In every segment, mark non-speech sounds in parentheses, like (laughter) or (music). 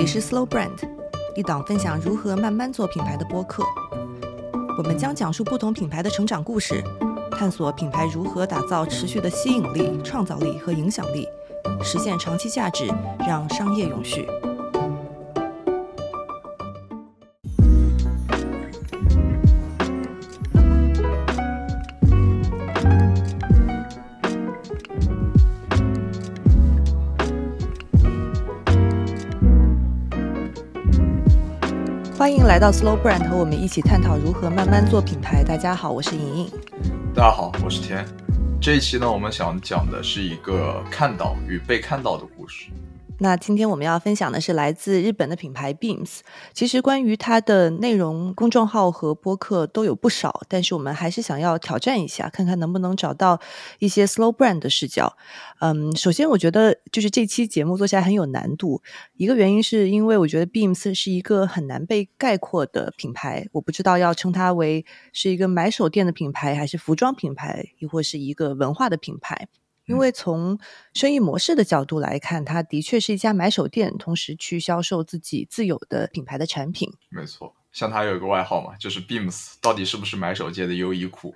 里是 Slow Brand，一档分享如何慢慢做品牌的播客。我们将讲述不同品牌的成长故事，探索品牌如何打造持续的吸引力、创造力和影响力，实现长期价值，让商业永续。来到 Slow Brand，和我们一起探讨如何慢慢做品牌。大家好，我是莹莹。大家好，我是天。这一期呢，我们想讲的是一个看到与被看到的故事。那今天我们要分享的是来自日本的品牌 Beams。其实关于它的内容，公众号和播客都有不少，但是我们还是想要挑战一下，看看能不能找到一些 Slow Brand 的视角。嗯，首先我觉得就是这期节目做起来很有难度，一个原因是因为我觉得 Beams 是一个很难被概括的品牌，我不知道要称它为是一个买手店的品牌，还是服装品牌，亦或是一个文化的品牌。因为从生意模式的角度来看，它的确是一家买手店，同时去销售自己自有的品牌的产品。没错，像它有一个外号嘛，就是 Beams，到底是不是买手界的优衣库？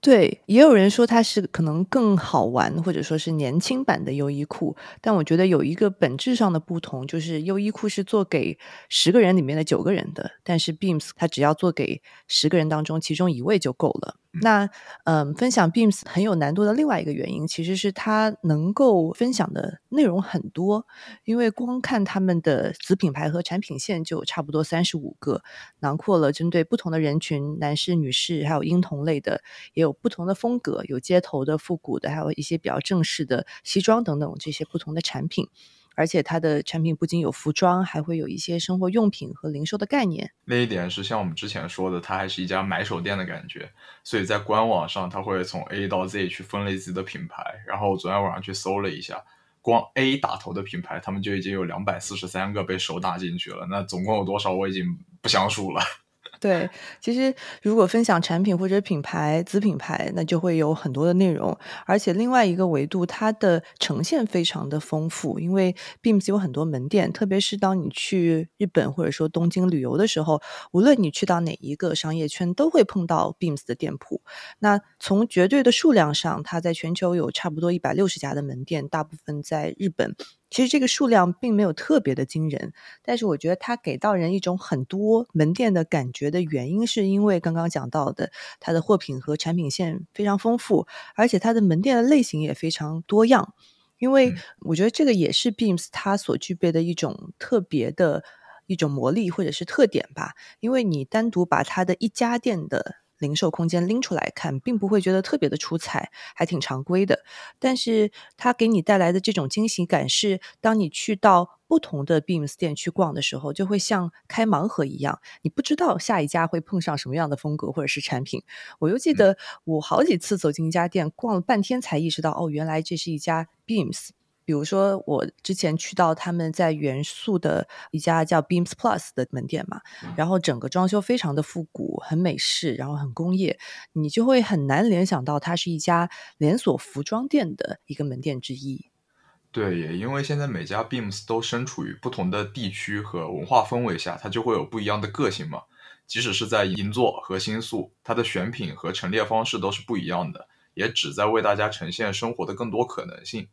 对，也有人说它是可能更好玩，或者说是年轻版的优衣库。但我觉得有一个本质上的不同，就是优衣库是做给十个人里面的九个人的，但是 Beams 它只要做给十个人当中其中一位就够了。那嗯，分享 Beams 很有难度的另外一个原因，其实是它能够分享的内容很多。因为光看他们的子品牌和产品线就差不多三十五个，囊括了针对不同的人群，男士、女士，还有婴童类的，也有不同的风格，有街头的、复古的，还有一些比较正式的西装等等这些不同的产品。而且它的产品不仅有服装，还会有一些生活用品和零售的概念。另一点是，像我们之前说的，它还是一家买手店的感觉，所以在官网上，它会从 A 到 Z 去分类自己的品牌。然后我昨天晚上去搜了一下，光 A 打头的品牌，他们就已经有两百四十三个被手打进去了。那总共有多少，我已经不想数了。对，其实如果分享产品或者品牌子品牌，那就会有很多的内容，而且另外一个维度，它的呈现非常的丰富，因为 Beams 有很多门店，特别是当你去日本或者说东京旅游的时候，无论你去到哪一个商业圈，都会碰到 Beams 的店铺。那从绝对的数量上，它在全球有差不多一百六十家的门店，大部分在日本。其实这个数量并没有特别的惊人，但是我觉得它给到人一种很多门店的感觉的原因，是因为刚刚讲到的，它的货品和产品线非常丰富，而且它的门店的类型也非常多样。因为我觉得这个也是 Beams 它所具备的一种特别的一种魔力或者是特点吧。因为你单独把它的一家店的。零售空间拎出来看，并不会觉得特别的出彩，还挺常规的。但是它给你带来的这种惊喜感，是当你去到不同的 Beams 店去逛的时候，就会像开盲盒一样，你不知道下一家会碰上什么样的风格或者是产品。我又记得我好几次走进一家店，逛了半天才意识到，哦，原来这是一家 Beams。比如说，我之前去到他们在元素的一家叫 Beams Plus 的门店嘛，然后整个装修非常的复古，很美式，然后很工业，你就会很难联想到它是一家连锁服装店的一个门店之一。对，也因为现在每家 Beams 都身处于不同的地区和文化氛围下，它就会有不一样的个性嘛。即使是在银座和新宿，它的选品和陈列方式都是不一样的，也旨在为大家呈现生活的更多可能性。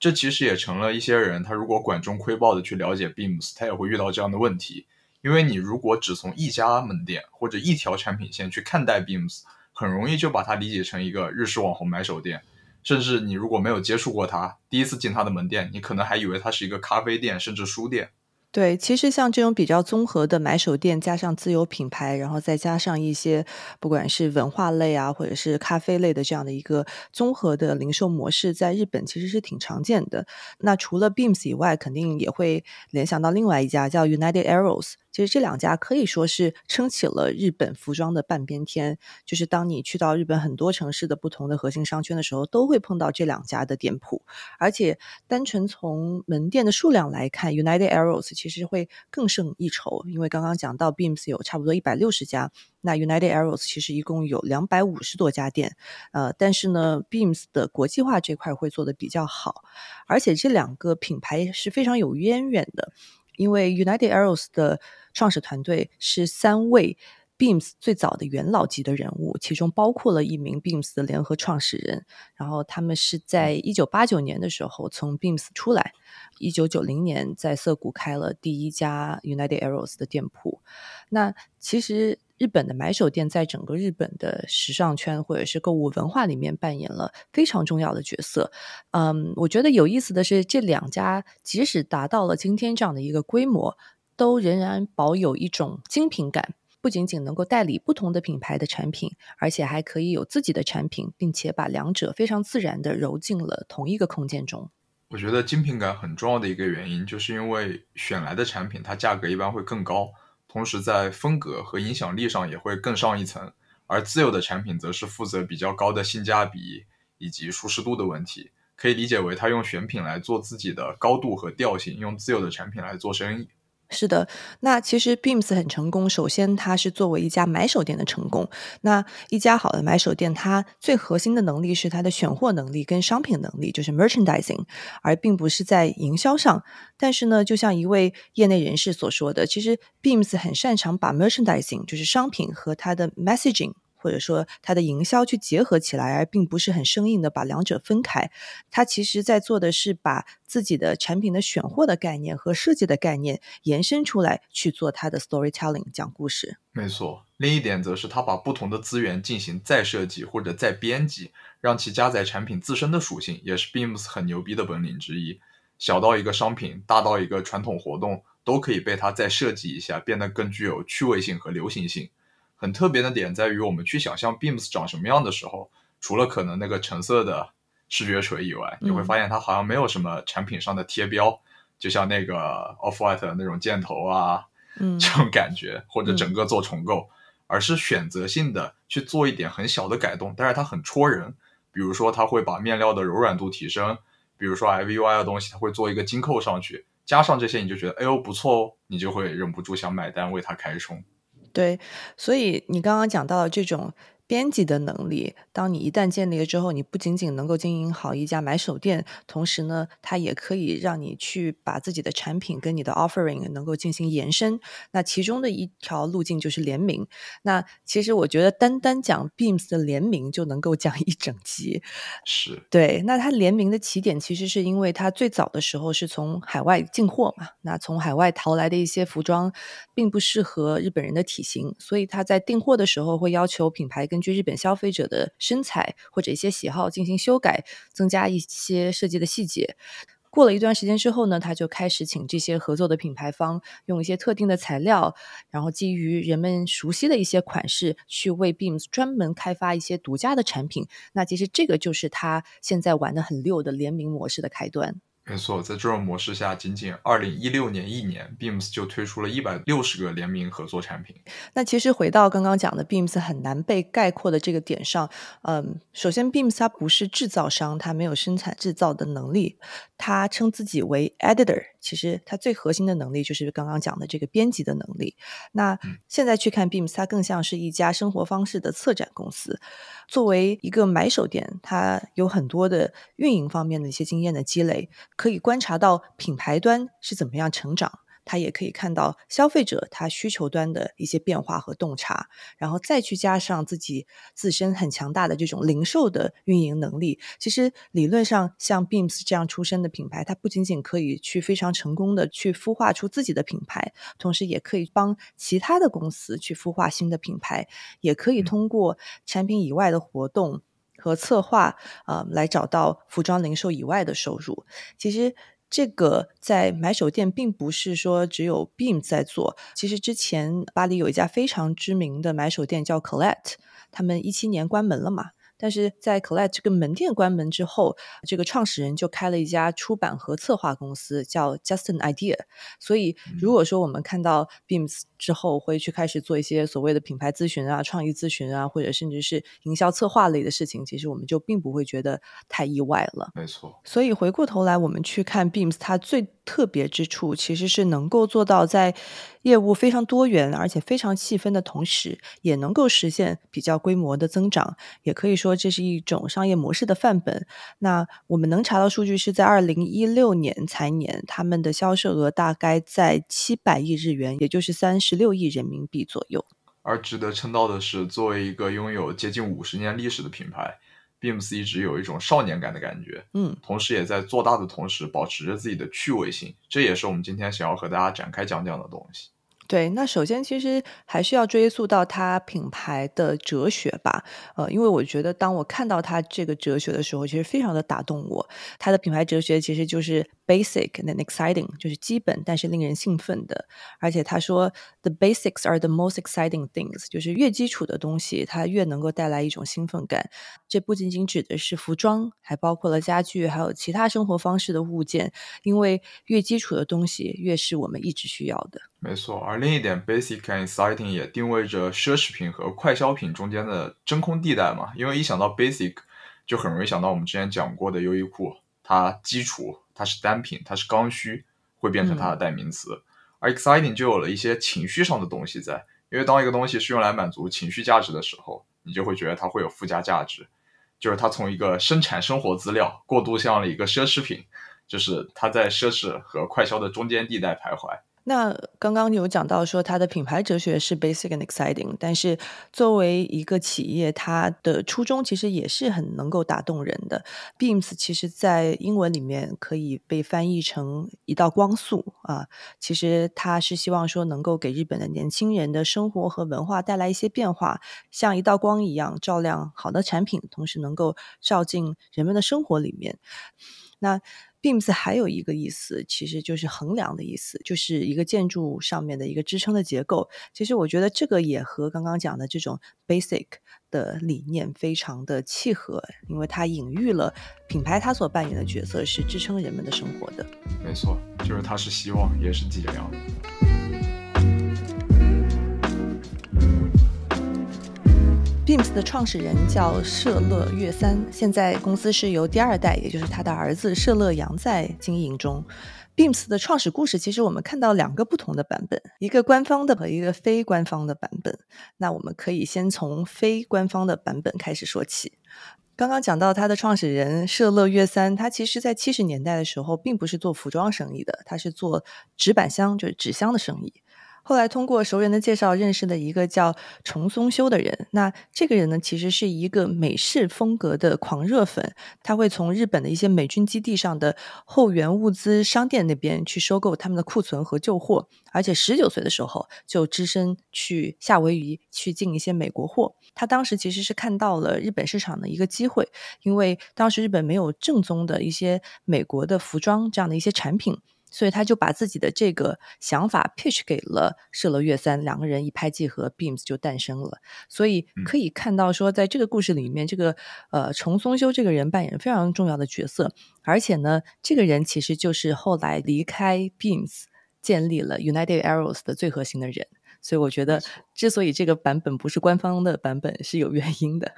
这其实也成了一些人，他如果管中窥豹的去了解 Beams，他也会遇到这样的问题。因为你如果只从一家门店或者一条产品线去看待 Beams，很容易就把它理解成一个日式网红买手店。甚至你如果没有接触过它，第一次进它的门店，你可能还以为它是一个咖啡店，甚至书店。对，其实像这种比较综合的买手店，加上自有品牌，然后再加上一些不管是文化类啊，或者是咖啡类的这样的一个综合的零售模式，在日本其实是挺常见的。那除了 Beams 以外，肯定也会联想到另外一家叫 United Arrows。其实这两家可以说是撑起了日本服装的半边天。就是当你去到日本很多城市的不同的核心商圈的时候，都会碰到这两家的店铺。而且单纯从门店的数量来看，United Arrows 其实会更胜一筹。因为刚刚讲到 Beams 有差不多一百六十家，那 United Arrows 其实一共有两百五十多家店。呃，但是呢，Beams 的国际化这块会做的比较好，而且这两个品牌是非常有渊源的。因为 United Arrows 的创始团队是三位 Beams 最早的元老级的人物，其中包括了一名 Beams 的联合创始人。然后他们是在一九八九年的时候从 Beams 出来，一九九零年在涩谷开了第一家 United Arrows 的店铺。那其实。日本的买手店在整个日本的时尚圈或者是购物文化里面扮演了非常重要的角色。嗯，我觉得有意思的是，这两家即使达到了今天这样的一个规模，都仍然保有一种精品感。不仅仅能够代理不同的品牌的产品，而且还可以有自己的产品，并且把两者非常自然的揉进了同一个空间中。我觉得精品感很重要的一个原因，就是因为选来的产品它价格一般会更高。同时，在风格和影响力上也会更上一层，而自有的产品则是负责比较高的性价比以及舒适度的问题，可以理解为他用选品来做自己的高度和调性，用自有的产品来做生意。是的，那其实 Beams 很成功。首先，它是作为一家买手店的成功。那一家好的买手店，它最核心的能力是它的选货能力跟商品能力，就是 merchandising，而并不是在营销上。但是呢，就像一位业内人士所说的，其实 Beams 很擅长把 merchandising，就是商品和它的 messaging。或者说它的营销去结合起来，而并不是很生硬的把两者分开。它其实在做的是把自己的产品的选货的概念和设计的概念延伸出来，去做它的 storytelling 讲故事。没错，另一点则是它把不同的资源进行再设计或者再编辑，让其加载产品自身的属性，也是 Beams 很牛逼的本领之一。小到一个商品，大到一个传统活动，都可以被它再设计一下，变得更具有趣味性和流行性。很特别的点在于，我们去想象 Beams 长什么样的时候，除了可能那个橙色的视觉锤以外，你会发现它好像没有什么产品上的贴标，就像那个 Off White 那种箭头啊，(laughs) 这种感觉，或者整个做重构，而是选择性的去做一点很小的改动，但是它很戳人。比如说，它会把面料的柔软度提升，比如说 IVY 的东西，它会做一个金扣上去，加上这些，你就觉得哎呦不错哦，你就会忍不住想买单为它开冲。对，所以你刚刚讲到这种。编辑的能力，当你一旦建立了之后，你不仅仅能够经营好一家买手店，同时呢，它也可以让你去把自己的产品跟你的 offering 能够进行延伸。那其中的一条路径就是联名。那其实我觉得单单讲 Beams 的联名就能够讲一整集。(laughs) 是对。那它联名的起点其实是因为它最早的时候是从海外进货嘛，那从海外淘来的一些服装并不适合日本人的体型，所以他在订货的时候会要求品牌跟根据日本消费者的身材或者一些喜好进行修改，增加一些设计的细节。过了一段时间之后呢，他就开始请这些合作的品牌方用一些特定的材料，然后基于人们熟悉的一些款式，去为 Beams 专门开发一些独家的产品。那其实这个就是他现在玩的很溜的联名模式的开端。没错，在这种模式下，仅仅二零一六年一年，Beams 就推出了一百六十个联名合作产品。那其实回到刚刚讲的 Beams 很难被概括的这个点上，嗯，首先 Beams 它不是制造商，它没有生产制造的能力，它称自己为 Editor。其实它最核心的能力就是刚刚讲的这个编辑的能力。那现在去看 Beams，它更像是一家生活方式的策展公司。作为一个买手店，它有很多的运营方面的一些经验的积累，可以观察到品牌端是怎么样成长。他也可以看到消费者他需求端的一些变化和洞察，然后再去加上自己自身很强大的这种零售的运营能力。其实理论上，像 Beams 这样出身的品牌，它不仅仅可以去非常成功的去孵化出自己的品牌，同时也可以帮其他的公司去孵化新的品牌，也可以通过产品以外的活动和策划啊，来找到服装零售以外的收入。其实。这个在买手店并不是说只有 Beam 在做，其实之前巴黎有一家非常知名的买手店叫 Colette，他们一七年关门了嘛。但是在 Collect 这个门店关门之后，这个创始人就开了一家出版和策划公司，叫 Justin Idea。所以，如果说我们看到 Beams 之后会去开始做一些所谓的品牌咨询啊、创意咨询啊，或者甚至是营销策划类的事情，其实我们就并不会觉得太意外了。没错。所以回过头来，我们去看 Beams，它最特别之处其实是能够做到在业务非常多元而且非常细分的同时，也能够实现比较规模的增长，也可以说。说这是一种商业模式的范本。那我们能查到数据是在二零一六年财年，他们的销售额大概在七百亿日元，也就是三十六亿人民币左右。而值得称道的是，作为一个拥有接近五十年历史的品牌，Beams 一直有一种少年感的感觉。嗯，同时也在做大的同时，保持着自己的趣味性。这也是我们今天想要和大家展开讲讲的东西。对，那首先其实还是要追溯到它品牌的哲学吧，呃，因为我觉得当我看到它这个哲学的时候，其实非常的打动我。它的品牌哲学其实就是 basic and exciting，就是基本但是令人兴奋的。而且他说 the basics are the most exciting things，就是越基础的东西，它越能够带来一种兴奋感。这不仅仅指的是服装，还包括了家具，还有其他生活方式的物件，因为越基础的东西，越是我们一直需要的。没错，而另一点，basic and exciting 也定位着奢侈品和快消品中间的真空地带嘛。因为一想到 basic，就很容易想到我们之前讲过的优衣库，它基础，它是单品，它是刚需，会变成它的代名词。而 exciting 就有了一些情绪上的东西在，因为当一个东西是用来满足情绪价值的时候，你就会觉得它会有附加价值，就是它从一个生产生活资料过渡向了一个奢侈品，就是它在奢侈和快消的中间地带徘徊。那刚刚有讲到说它的品牌哲学是 basic and exciting，但是作为一个企业，它的初衷其实也是很能够打动人的。Beams 其实在英文里面可以被翻译成一道光束啊，其实它是希望说能够给日本的年轻人的生活和文化带来一些变化，像一道光一样照亮好的产品，同时能够照进人们的生活里面。那 Beams 还有一个意思，其实就是衡量的意思，就是一个建筑上面的一个支撑的结构。其实我觉得这个也和刚刚讲的这种 basic 的理念非常的契合，因为它隐喻了品牌它所扮演的角色是支撑人们的生活的。没错，就是它是希望，也是脊梁。Beams 的创始人叫舍乐月三，现在公司是由第二代，也就是他的儿子舍乐阳在经营中。Beams 的创始故事，其实我们看到两个不同的版本，一个官方的和一个非官方的版本。那我们可以先从非官方的版本开始说起。刚刚讲到他的创始人舍乐月三，他其实在七十年代的时候，并不是做服装生意的，他是做纸板箱，就是纸箱的生意。后来通过熟人的介绍认识了一个叫重松修的人。那这个人呢，其实是一个美式风格的狂热粉，他会从日本的一些美军基地上的后援物资商店那边去收购他们的库存和旧货。而且十九岁的时候就只身去夏威夷去进一些美国货。他当时其实是看到了日本市场的一个机会，因为当时日本没有正宗的一些美国的服装这样的一些产品。所以他就把自己的这个想法 pitch 给了舍乐月三，两个人一拍即合，Beams 就诞生了。所以可以看到说，在这个故事里面，这个呃重松修这个人扮演非常重要的角色，而且呢，这个人其实就是后来离开 Beams 建立了 United Arrows 的最核心的人。所以我觉得，之所以这个版本不是官方的版本，是有原因的。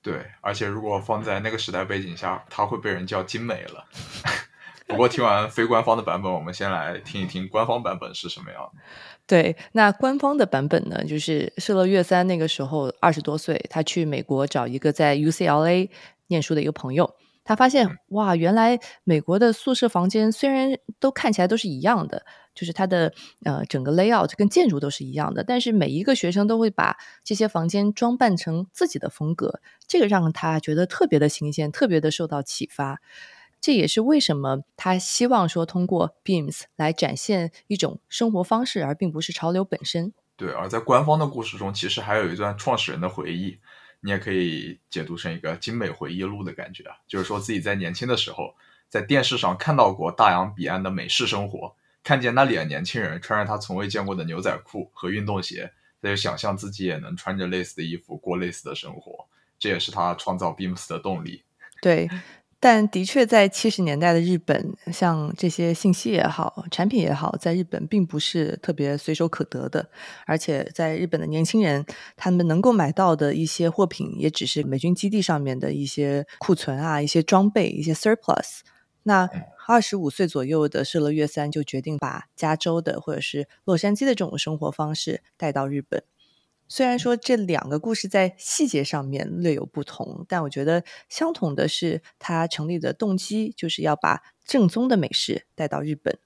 对，而且如果放在那个时代背景下，他会被人叫精美了。(laughs) 不过听完非官方的版本，我们先来听一听官方版本是什么样的。对，那官方的版本呢，就是舍乐月三那个时候二十多岁，他去美国找一个在 UCLA 念书的一个朋友，他发现哇，原来美国的宿舍房间虽然都看起来都是一样的，就是它的呃整个 layout 跟建筑都是一样的，但是每一个学生都会把这些房间装扮成自己的风格，这个让他觉得特别的新鲜，特别的受到启发。这也是为什么他希望说通过 Beams 来展现一种生活方式，而并不是潮流本身。对，而在官方的故事中，其实还有一段创始人的回忆，你也可以解读成一个精美回忆录的感觉啊。就是说自己在年轻的时候，在电视上看到过大洋彼岸的美式生活，看见那里的年轻人穿着他从未见过的牛仔裤和运动鞋，他就想象自己也能穿着类似的衣服过类似的生活。这也是他创造 Beams 的动力。对。但的确，在七十年代的日本，像这些信息也好，产品也好，在日本并不是特别随手可得的。而且，在日本的年轻人，他们能够买到的一些货品，也只是美军基地上面的一些库存啊，一些装备，一些 surplus。那二十五岁左右的舍乐月三就决定把加州的或者是洛杉矶的这种生活方式带到日本。虽然说这两个故事在细节上面略有不同，但我觉得相同的是，它成立的动机就是要把正宗的美食带到日本。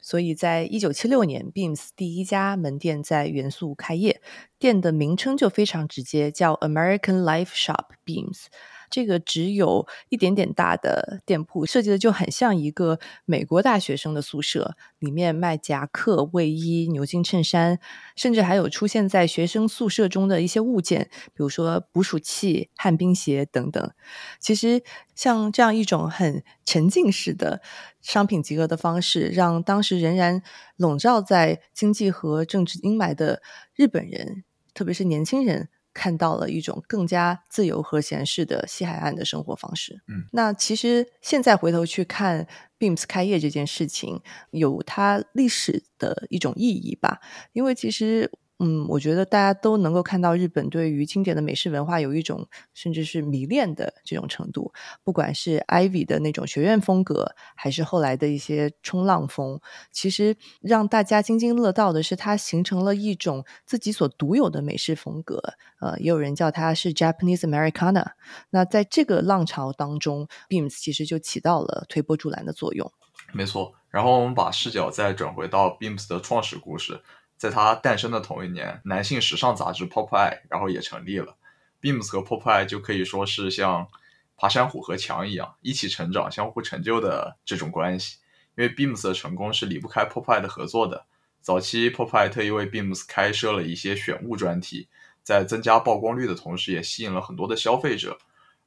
所以在一九七六年，Beams 第一家门店在元素开业，店的名称就非常直接，叫 American Life Shop Beams。这个只有一点点大的店铺，设计的就很像一个美国大学生的宿舍，里面卖夹克、卫衣、牛津衬衫，甚至还有出现在学生宿舍中的一些物件，比如说捕鼠器、旱冰鞋等等。其实，像这样一种很沉浸式的商品集合的方式，让当时仍然笼罩在经济和政治阴霾的日本人，特别是年轻人。看到了一种更加自由和闲适的西海岸的生活方式。嗯，那其实现在回头去看 Beams 开业这件事情，有它历史的一种意义吧，因为其实。嗯，我觉得大家都能够看到日本对于经典的美式文化有一种甚至是迷恋的这种程度。不管是 Ivy 的那种学院风格，还是后来的一些冲浪风，其实让大家津津乐道的是，它形成了一种自己所独有的美式风格。呃，也有人叫它是 Japanese Americana。那在这个浪潮当中，Beams 其实就起到了推波助澜的作用。没错。然后我们把视角再转回到 Beams 的创始故事。在它诞生的同一年，男性时尚杂志《Pop Eye》然后也成立了。Beams 和 Pop Eye 就可以说是像爬山虎和墙一样，一起成长、相互成就的这种关系。因为 Beams 的成功是离不开 Pop Eye 的合作的。早期 Pop Eye 特意为 Beams 开设了一些选物专题，在增加曝光率的同时，也吸引了很多的消费者。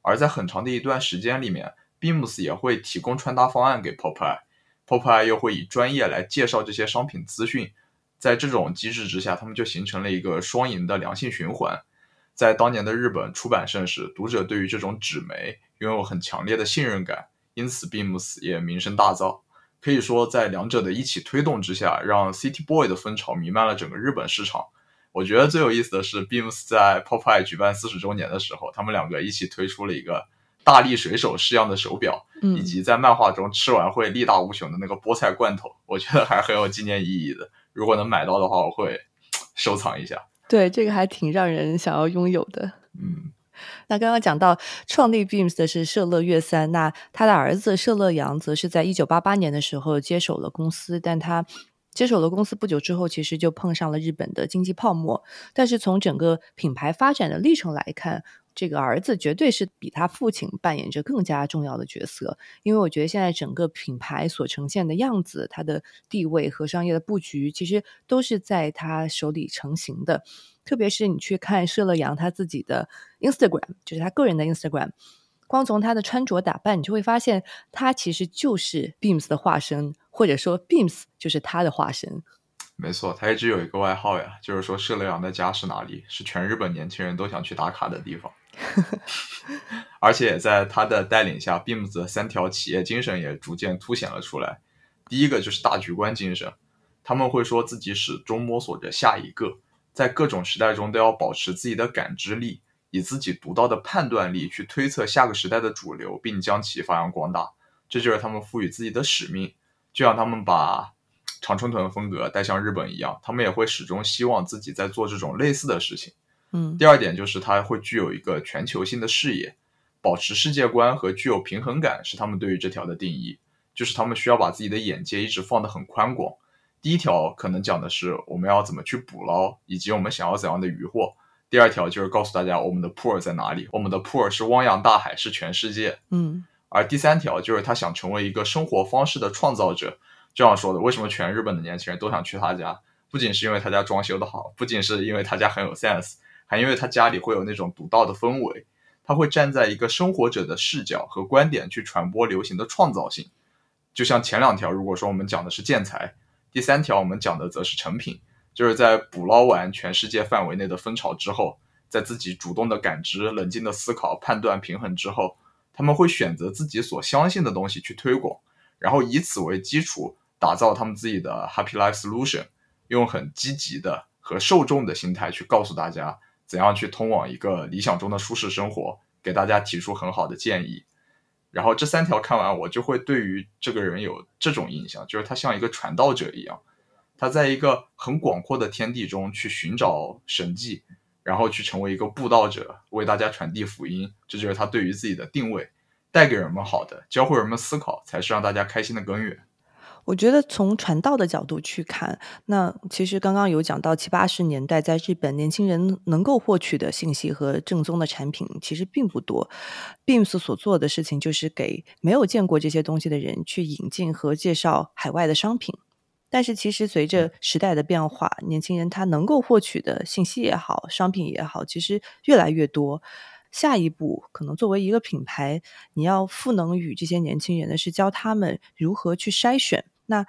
而在很长的一段时间里面，Beams 也会提供穿搭方案给 Pop Eye，Pop Eye 又会以专业来介绍这些商品资讯。在这种机制之下，他们就形成了一个双赢的良性循环。在当年的日本出版盛世，读者对于这种纸媒拥有很强烈的信任感，因此 Beams 也名声大噪。可以说，在两者的一起推动之下，让 City Boy 的风潮弥漫了整个日本市场。我觉得最有意思的是，Beams 在 Pop Eye 举办四十周年的时候，他们两个一起推出了一个大力水手式样的手表，以及在漫画中吃完会力大无穷的那个菠菜罐头，我觉得还是很有纪念意义的。如果能买到的话，我会收藏一下。对，这个还挺让人想要拥有的。嗯，那刚刚讲到创立 Beams 的是社乐月三，那他的儿子社乐阳则是在一九八八年的时候接手了公司，但他接手了公司不久之后，其实就碰上了日本的经济泡沫。但是从整个品牌发展的历程来看，这个儿子绝对是比他父亲扮演着更加重要的角色，因为我觉得现在整个品牌所呈现的样子，他的地位和商业的布局，其实都是在他手里成型的。特别是你去看舍乐阳他自己的 Instagram，就是他个人的 Instagram，光从他的穿着打扮，你就会发现他其实就是 Beams 的化身，或者说 Beams 就是他的化身。没错，他一直有一个外号呀，就是说舍乐阳的家是哪里？是全日本年轻人都想去打卡的地方。(laughs) 而且在他的带领下，Beams 的三条企业精神也逐渐凸显了出来。第一个就是大局观精神，他们会说自己始终摸索着下一个，在各种时代中都要保持自己的感知力，以自己独到的判断力去推测下个时代的主流，并将其发扬光大。这就是他们赋予自己的使命。就像他们把常春藤风格带向日本一样，他们也会始终希望自己在做这种类似的事情。嗯，第二点就是它会具有一个全球性的视野，保持世界观和具有平衡感是他们对于这条的定义。就是他们需要把自己的眼界一直放得很宽广。第一条可能讲的是我们要怎么去捕捞，以及我们想要怎样的渔获。第二条就是告诉大家我们的 pool 在哪里，我们的 pool 是汪洋大海，是全世界。嗯，而第三条就是他想成为一个生活方式的创造者。这样说的，为什么全日本的年轻人都想去他家？不仅是因为他家装修的好，不仅是因为他家很有 sense。还因为他家里会有那种独到的氛围，他会站在一个生活者的视角和观点去传播流行的创造性。就像前两条，如果说我们讲的是建材，第三条我们讲的则是成品，就是在捕捞完全世界范围内的风潮之后，在自己主动的感知、冷静的思考、判断、平衡之后，他们会选择自己所相信的东西去推广，然后以此为基础打造他们自己的 Happy Life Solution，用很积极的和受众的心态去告诉大家。怎样去通往一个理想中的舒适生活？给大家提出很好的建议。然后这三条看完，我就会对于这个人有这种印象，就是他像一个传道者一样。他在一个很广阔的天地中去寻找神迹，然后去成为一个布道者，为大家传递福音，这就是他对于自己的定位，带给人们好的，教会人们思考，才是让大家开心的根源。我觉得从传道的角度去看，那其实刚刚有讲到七八十年代在日本年轻人能够获取的信息和正宗的产品其实并不多。Beams 所做的事情就是给没有见过这些东西的人去引进和介绍海外的商品。但是其实随着时代的变化，年轻人他能够获取的信息也好，商品也好，其实越来越多。下一步可能作为一个品牌，你要赋能于这些年轻人的是教他们如何去筛选。那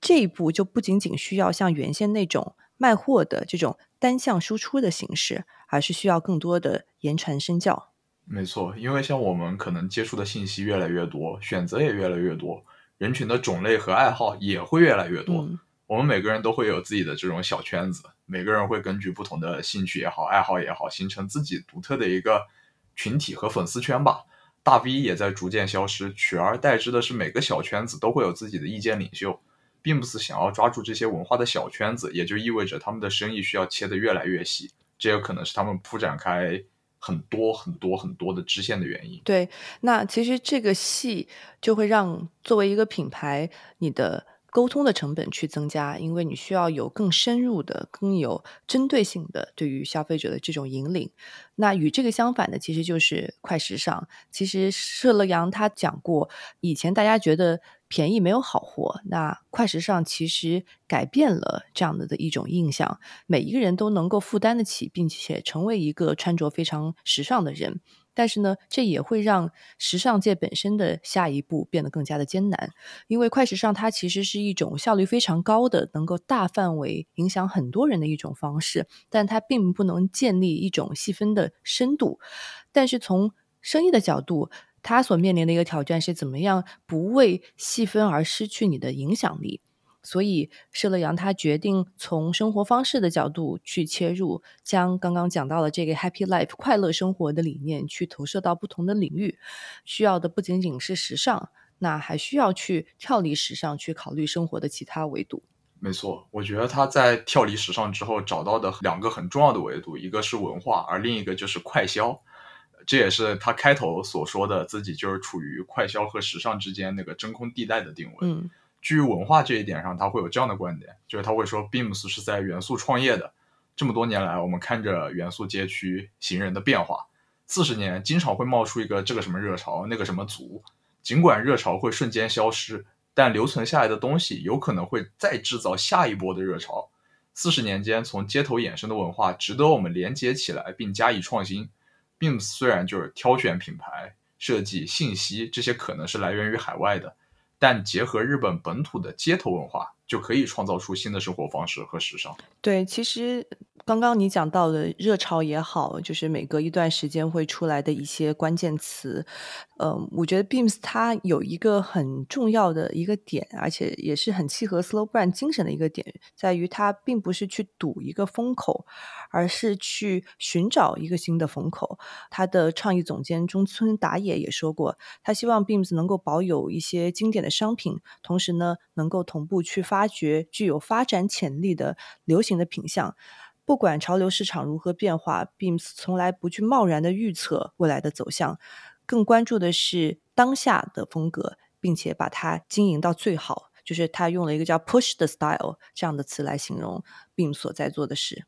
这一步就不仅仅需要像原先那种卖货的这种单向输出的形式，而是需要更多的言传身教。没错，因为像我们可能接触的信息越来越多，选择也越来越多。人群的种类和爱好也会越来越多，我们每个人都会有自己的这种小圈子，每个人会根据不同的兴趣也好、爱好也好，形成自己独特的一个群体和粉丝圈吧。大 V 也在逐渐消失，取而代之的是每个小圈子都会有自己的意见领袖，并不是想要抓住这些文化的小圈子，也就意味着他们的生意需要切得越来越细，这有可能是他们铺展开。很多很多很多的支线的原因。对，那其实这个细就会让作为一个品牌，你的沟通的成本去增加，因为你需要有更深入的、更有针对性的对于消费者的这种引领。那与这个相反的，其实就是快时尚。其实社乐阳他讲过，以前大家觉得。便宜没有好货，那快时尚其实改变了这样的的一种印象。每一个人都能够负担得起，并且成为一个穿着非常时尚的人。但是呢，这也会让时尚界本身的下一步变得更加的艰难。因为快时尚它其实是一种效率非常高的，能够大范围影响很多人的一种方式，但它并不能建立一种细分的深度。但是从生意的角度，它所面临的一个挑战是怎么样不为细分而失去你的影响力？所以，舍乐阳他决定从生活方式的角度去切入，将刚刚讲到的这个 Happy Life 快乐生活的理念去投射到不同的领域。需要的不仅仅是时尚，那还需要去跳离时尚，去考虑生活的其他维度。没错，我觉得他在跳离时尚之后找到的两个很重要的维度，一个是文化，而另一个就是快消。这也是他开头所说的，自己就是处于快消和时尚之间那个真空地带的定位。嗯，基于文化这一点上，他会有这样的观点，就是他会说，Beams 是在元素创业的。这么多年来，我们看着元素街区行人的变化，四十年经常会冒出一个这个什么热潮，那个什么族。尽管热潮会瞬间消失，但留存下来的东西有可能会再制造下一波的热潮。四十年间从街头衍生的文化，值得我们连接起来并加以创新。Beams 虽然就是挑选品牌、设计、信息这些可能是来源于海外的，但结合日本本土的街头文化，就可以创造出新的生活方式和时尚。对，其实刚刚你讲到的热潮也好，就是每隔一段时间会出来的一些关键词，嗯，我觉得 Beams 它有一个很重要的一个点，而且也是很契合 Slow Brand 精神的一个点，在于它并不是去赌一个风口。而是去寻找一个新的风口。他的创意总监中村达也也说过，他希望 Beams 能够保有一些经典的商品，同时呢，能够同步去发掘具有发展潜力的流行的品相。不管潮流市场如何变化，Beams 从来不去贸然的预测未来的走向，更关注的是当下的风格，并且把它经营到最好。就是他用了一个叫 “push 的 style” 这样的词来形容 Beams 所在做的事。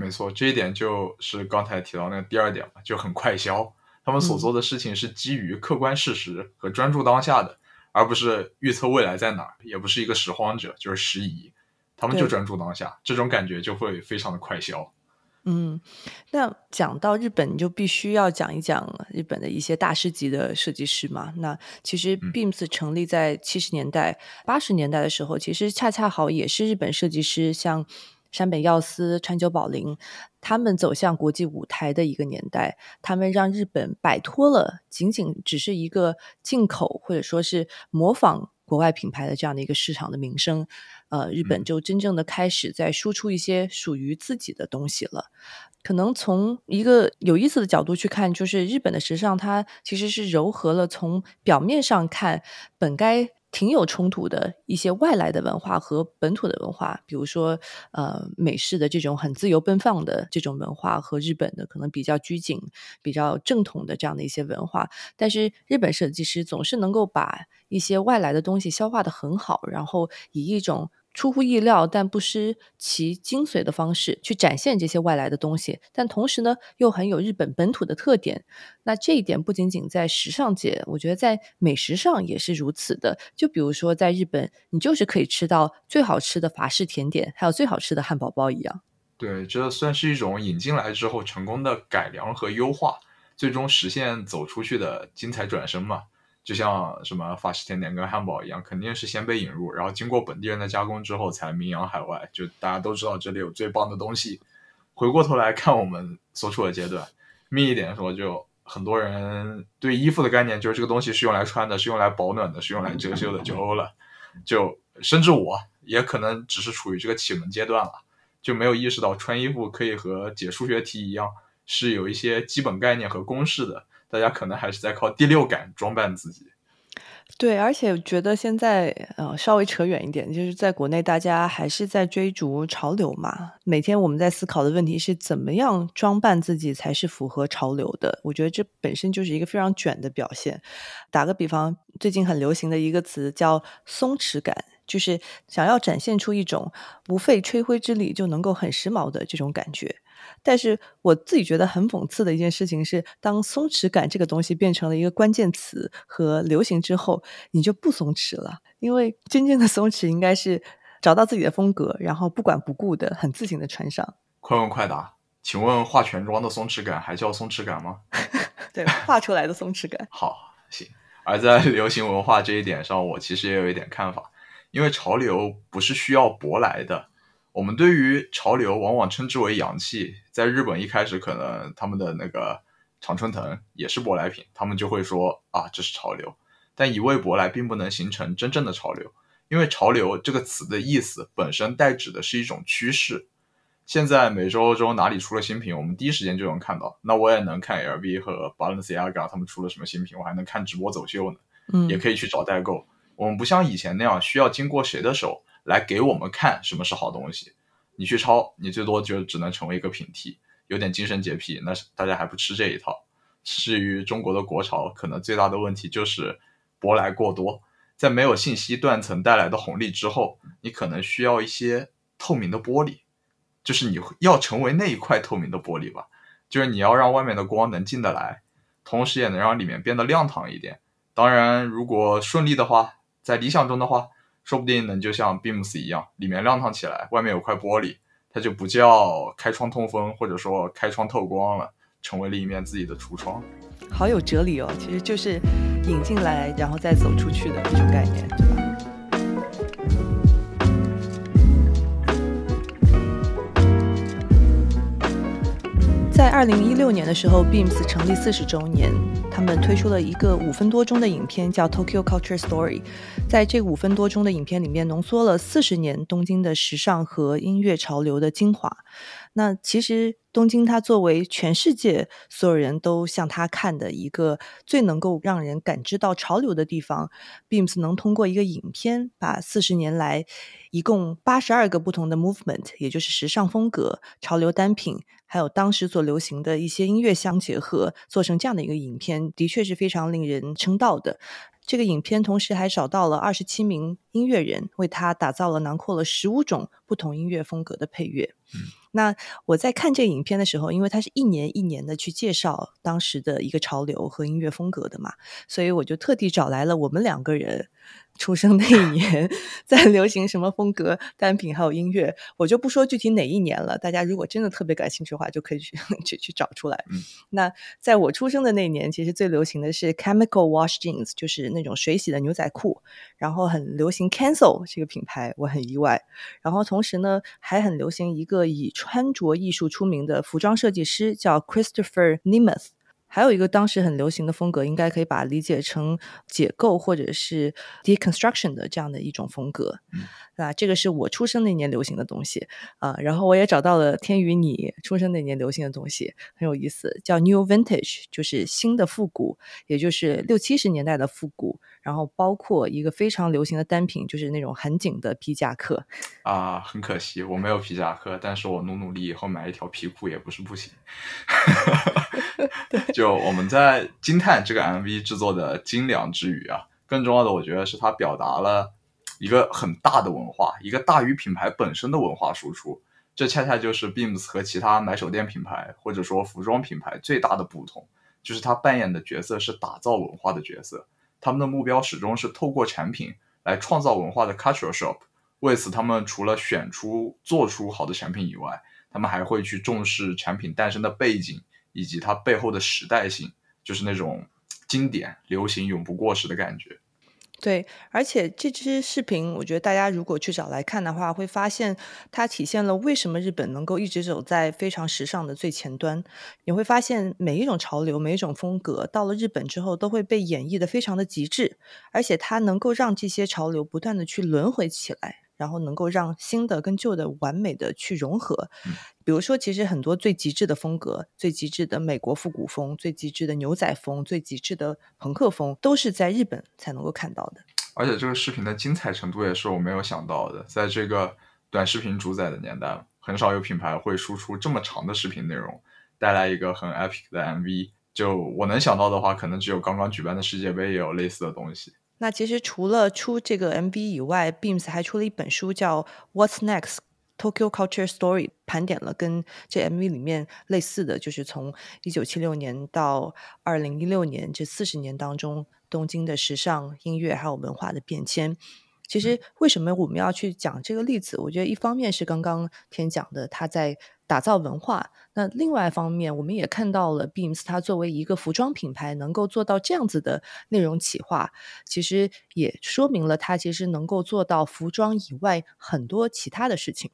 没错，这一点就是刚才提到那个第二点嘛，就很快消。他们所做的事情是基于客观事实和专注当下的，而不是预测未来在哪儿，也不是一个拾荒者，就是拾遗。他们就专注当下，这种感觉就会非常的快消。嗯，那讲到日本，你就必须要讲一讲日本的一些大师级的设计师嘛。那其实 Beams 成立在七十年代、八十年代的时候，其实恰恰好也是日本设计师像。山本耀司、川久保玲，他们走向国际舞台的一个年代，他们让日本摆脱了仅仅只是一个进口或者说是模仿国外品牌的这样的一个市场的名声。呃，日本就真正的开始在输出一些属于自己的东西了。可能从一个有意思的角度去看，就是日本的时尚，它其实是糅合了从表面上看本该。挺有冲突的一些外来的文化和本土的文化，比如说呃美式的这种很自由奔放的这种文化和日本的可能比较拘谨、比较正统的这样的一些文化。但是日本设计师总是能够把一些外来的东西消化的很好，然后以一种。出乎意料但不失其精髓的方式去展现这些外来的东西，但同时呢又很有日本本土的特点。那这一点不仅仅在时尚界，我觉得在美食上也是如此的。就比如说在日本，你就是可以吃到最好吃的法式甜点，还有最好吃的汉堡包一样。对，这算是一种引进来之后成功的改良和优化，最终实现走出去的精彩转身嘛。就像什么法式甜点跟汉堡一样，肯定是先被引入，然后经过本地人的加工之后才名扬海外。就大家都知道这里有最棒的东西。回过头来看我们所处的阶段，密一点说，就很多人对衣服的概念就是这个东西是用来穿的，是用来保暖的，是用来遮羞的就欧了。就甚至我也可能只是处于这个启蒙阶段了，就没有意识到穿衣服可以和解数学题一样，是有一些基本概念和公式的。大家可能还是在靠第六感装扮自己，对，而且觉得现在呃稍微扯远一点，就是在国内大家还是在追逐潮流嘛。每天我们在思考的问题是怎么样装扮自己才是符合潮流的。我觉得这本身就是一个非常卷的表现。打个比方，最近很流行的一个词叫松弛感，就是想要展现出一种不费吹灰之力就能够很时髦的这种感觉。但是我自己觉得很讽刺的一件事情是，当松弛感这个东西变成了一个关键词和流行之后，你就不松弛了。因为真正的松弛应该是找到自己的风格，然后不管不顾的很自信的穿上。快问快答，请问化全妆的松弛感还叫松弛感吗？(laughs) 对，画出来的松弛感。(laughs) 好，行。而在流行文化这一点上，我其实也有一点看法，因为潮流不是需要舶来的。我们对于潮流往往称之为洋气，在日本一开始可能他们的那个常春藤也是舶来品，他们就会说啊这是潮流，但一味舶来并不能形成真正的潮流，因为潮流这个词的意思本身代指的是一种趋势。现在美洲、欧洲哪里出了新品，我们第一时间就能看到，那我也能看 LV 和 Balenciaga 他们出了什么新品，我还能看直播走秀呢，嗯，也可以去找代购。我们不像以前那样需要经过谁的手。来给我们看什么是好东西，你去抄，你最多就只能成为一个平替，有点精神洁癖，那是大家还不吃这一套。至于中国的国潮，可能最大的问题就是舶来过多，在没有信息断层带来的红利之后，你可能需要一些透明的玻璃，就是你要成为那一块透明的玻璃吧，就是你要让外面的光能进得来，同时也能让里面变得亮堂一点。当然，如果顺利的话，在理想中的话。说不定能就像 Beams 一样，里面亮堂起来，外面有块玻璃，它就不叫开窗通风，或者说开窗透光了，成为了一面自己的橱窗。好有哲理哦，其实就是引进来，然后再走出去的一种概念，对吧？在二零一六年的时候，Beams 成立四十周年，他们推出了一个五分多钟的影片，叫《Tokyo Culture Story》。在这五分多钟的影片里面，浓缩了四十年东京的时尚和音乐潮流的精华。那其实东京，它作为全世界所有人都向它看的一个最能够让人感知到潮流的地方，Beams 能通过一个影片，把四十年来一共八十二个不同的 movement，也就是时尚风格、潮流单品，还有当时所流行的一些音乐相结合，做成这样的一个影片，的确是非常令人称道的。这个影片同时还找到了二十七名音乐人，为他打造了囊括了十五种不同音乐风格的配乐。那我在看这个影片的时候，因为它是一年一年的去介绍当时的一个潮流和音乐风格的嘛，所以我就特地找来了我们两个人。出生那一年，(laughs) 在流行什么风格单品还有音乐，我就不说具体哪一年了。大家如果真的特别感兴趣的话，就可以去去去找出来。那在我出生的那年，其实最流行的是 chemical wash jeans，就是那种水洗的牛仔裤，然后很流行 cancel 这个品牌，我很意外。然后同时呢，还很流行一个以穿着艺术出名的服装设计师，叫 Christopher Nemeth。还有一个当时很流行的风格，应该可以把它理解成解构或者是 deconstruction 的这样的一种风格。那这个是我出生那年流行的东西啊。然后我也找到了天宇你出生那年流行的东西，很有意思，叫 New Vintage，就是新的复古，也就是六七十年代的复古。然后包括一个非常流行的单品，就是那种很紧的皮夹克。啊，很可惜我没有皮夹克，但是我努努力以后买一条皮裤也不是不行。(laughs) (laughs) 就我们在惊叹这个 MV 制作的精良之余啊，更重要的我觉得是它表达了一个很大的文化，一个大于品牌本身的文化输出。这恰恰就是 Beams 和其他买手店品牌或者说服装品牌最大的不同，就是它扮演的角色是打造文化的角色。他们的目标始终是透过产品来创造文化的 cultural shop。为此，他们除了选出做出好的产品以外，他们还会去重视产品诞生的背景。以及它背后的时代性，就是那种经典、流行、永不过时的感觉。对，而且这支视频，我觉得大家如果去找来看的话，会发现它体现了为什么日本能够一直走在非常时尚的最前端。你会发现，每一种潮流、每一种风格，到了日本之后，都会被演绎的非常的极致，而且它能够让这些潮流不断的去轮回起来。然后能够让新的跟旧的完美的去融合，比如说，其实很多最极致的风格、最极致的美国复古风、最极致的牛仔风、最极致的朋克风，都是在日本才能够看到的。而且这个视频的精彩程度也是我没有想到的，在这个短视频主宰的年代，很少有品牌会输出这么长的视频内容，带来一个很 epic 的 MV。就我能想到的话，可能只有刚刚举办的世界杯也有类似的东西。那其实除了出这个 MV 以外，Beams 还出了一本书，叫《What's Next: Tokyo Culture Story》，盘点了跟这 MV 里面类似的就是从一九七六年到二零一六年这四十年当中，东京的时尚、音乐还有文化的变迁。其实为什么我们要去讲这个例子？我觉得一方面是刚刚天讲的，他在打造文化；那另外一方面，我们也看到了 Beams 它作为一个服装品牌能够做到这样子的内容企划，其实也说明了它其实能够做到服装以外很多其他的事情。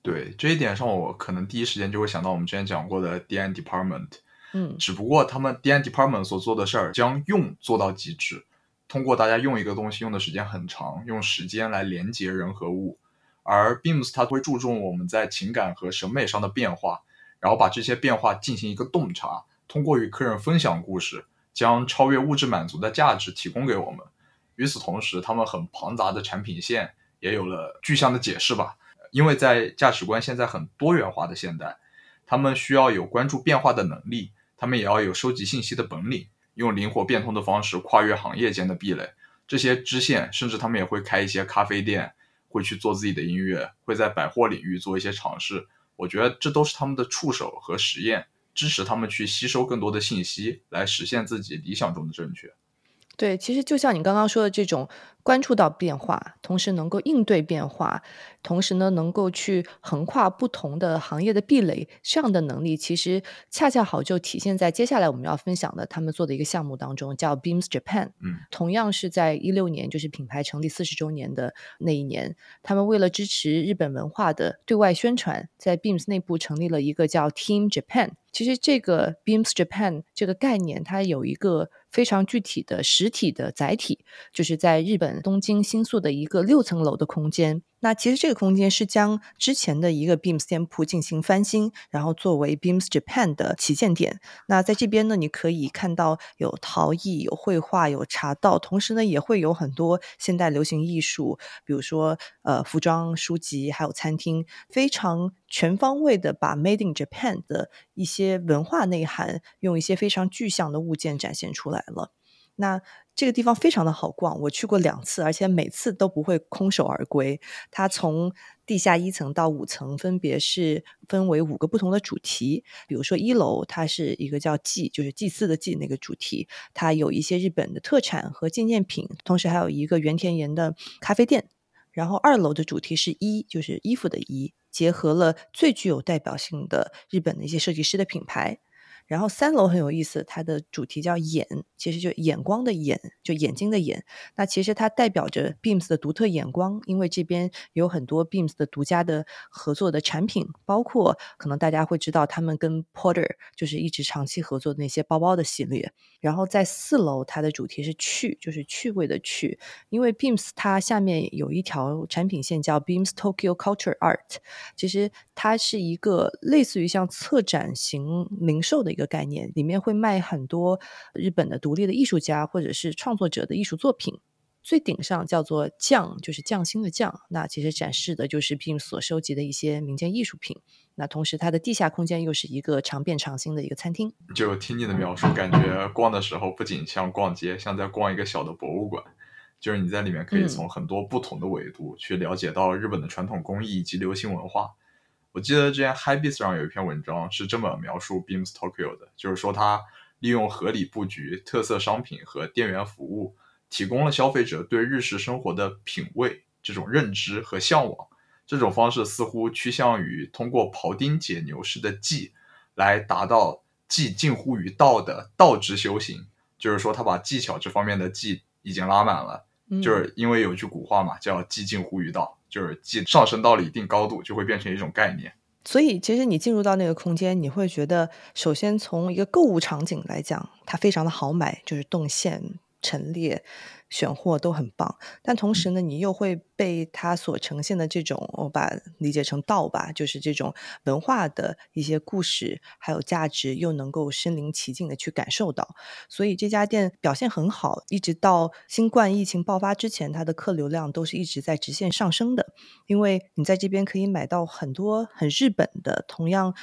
对这一点上，我可能第一时间就会想到我们之前讲过的 D N Department。嗯，只不过他们 D N Department 所做的事儿将用做到极致。通过大家用一个东西用的时间很长，用时间来连接人和物，而 Beams 它会注重我们在情感和审美上的变化，然后把这些变化进行一个洞察，通过与客人分享故事，将超越物质满足的价值提供给我们。与此同时，他们很庞杂的产品线也有了具象的解释吧，因为在价值观现在很多元化的现代，他们需要有关注变化的能力，他们也要有收集信息的本领。用灵活变通的方式跨越行业间的壁垒，这些支线甚至他们也会开一些咖啡店，会去做自己的音乐，会在百货领域做一些尝试。我觉得这都是他们的触手和实验，支持他们去吸收更多的信息，来实现自己理想中的正确。对，其实就像你刚刚说的这种。关注到变化，同时能够应对变化，同时呢，能够去横跨不同的行业的壁垒，这样的能力其实恰恰好就体现在接下来我们要分享的他们做的一个项目当中，叫 Beams Japan。嗯，同样是在一六年，就是品牌成立四十周年的那一年，他们为了支持日本文化的对外宣传，在 Beams 内部成立了一个叫 Team Japan。其实这个 Beams Japan 这个概念，它有一个非常具体的实体的载体，就是在日本。东京新宿的一个六层楼的空间。那其实这个空间是将之前的一个 Beams 店铺进行翻新，然后作为 Beams Japan 的旗舰店。那在这边呢，你可以看到有陶艺、有绘画、有茶道，同时呢，也会有很多现代流行艺术，比如说呃服装、书籍，还有餐厅，非常全方位的把 Made in Japan 的一些文化内涵，用一些非常具象的物件展现出来了。那这个地方非常的好逛，我去过两次，而且每次都不会空手而归。它从地下一层到五层，分别是分为五个不同的主题。比如说一楼，它是一个叫祭，就是祭祀的祭那个主题，它有一些日本的特产和纪念品，同时还有一个原田园的咖啡店。然后二楼的主题是衣，就是衣服的衣，结合了最具有代表性的日本的一些设计师的品牌。然后三楼很有意思，它的主题叫眼，其实就眼光的眼，就眼睛的眼。那其实它代表着 Beams 的独特眼光，因为这边有很多 Beams 的独家的合作的产品，包括可能大家会知道他们跟 Porter 就是一直长期合作的那些包包的系列。然后在四楼，它的主题是趣，就是趣味的趣，因为 Beams 它下面有一条产品线叫 Beams Tokyo Culture Art，其实它是一个类似于像策展型零售的。一个概念里面会卖很多日本的独立的艺术家或者是创作者的艺术作品，最顶上叫做匠，就是匠心的匠。那其实展示的就是 Pim 所收集的一些民间艺术品。那同时它的地下空间又是一个常变常新的一个餐厅。就听你的描述，感觉逛的时候不仅像逛街，像在逛一个小的博物馆。就是你在里面可以从很多不同的维度去了解到日本的传统工艺以及流行文化。我记得之前 HiBees 上有一篇文章是这么描述 Beams Tokyo 的，就是说它利用合理布局、特色商品和店员服务，提供了消费者对日式生活的品味这种认知和向往。这种方式似乎趋向于通过庖丁解牛式的技，来达到技近乎于道的道之修行。就是说，他把技巧这方面的技已经拉满了。就是因为有句古话嘛，叫技近乎于道。就是技上升到了一定高度，就会变成一种概念。所以，其实你进入到那个空间，你会觉得，首先从一个购物场景来讲，它非常的好买，就是动线陈列。选货都很棒，但同时呢，你又会被它所呈现的这种，我把理解成道吧，就是这种文化的一些故事还有价值，又能够身临其境的去感受到。所以这家店表现很好，一直到新冠疫情爆发之前，它的客流量都是一直在直线上升的。因为你在这边可以买到很多很日本的，同样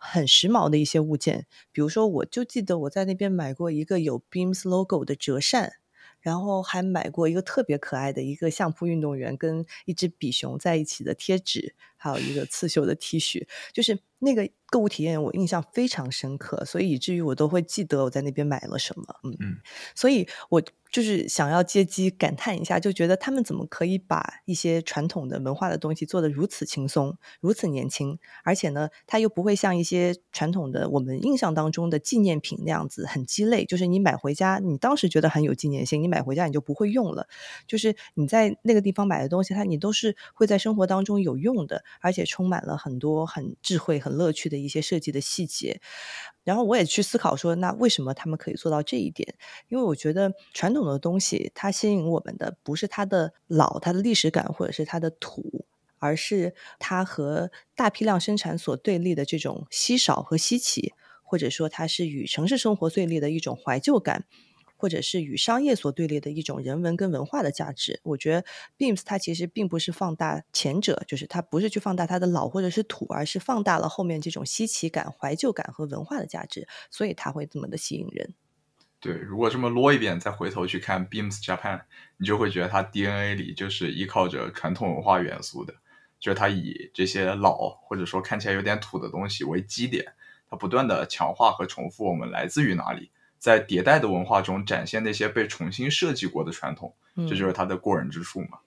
很时髦的一些物件，比如说，我就记得我在那边买过一个有 Beams logo 的折扇。然后还买过一个特别可爱的一个相扑运动员跟一只比熊在一起的贴纸，还有一个刺绣的 T 恤，就是那个购物体验我印象非常深刻，所以以至于我都会记得我在那边买了什么。嗯嗯，所以我。就是想要借机感叹一下，就觉得他们怎么可以把一些传统的文化的东西做得如此轻松、如此年轻，而且呢，它又不会像一些传统的我们印象当中的纪念品那样子很鸡肋。就是你买回家，你当时觉得很有纪念性，你买回家你就不会用了。就是你在那个地方买的东西，它你都是会在生活当中有用的，而且充满了很多很智慧、很乐趣的一些设计的细节。然后我也去思考说，那为什么他们可以做到这一点？因为我觉得传统的东西，它吸引我们的不是它的老、它的历史感，或者是它的土，而是它和大批量生产所对立的这种稀少和稀奇，或者说它是与城市生活对立的一种怀旧感。或者是与商业所对立的一种人文跟文化的价值，我觉得 Beams 它其实并不是放大前者，就是它不是去放大它的老或者是土，而是放大了后面这种稀奇感、怀旧感和文化的价值，所以它会这么的吸引人。对，如果这么啰一遍，再回头去看 Beams Japan，你就会觉得它 DNA 里就是依靠着传统文化元素的，就是它以这些老或者说看起来有点土的东西为基点，它不断的强化和重复我们来自于哪里。在迭代的文化中展现那些被重新设计过的传统，这就是它的过人之处嘛。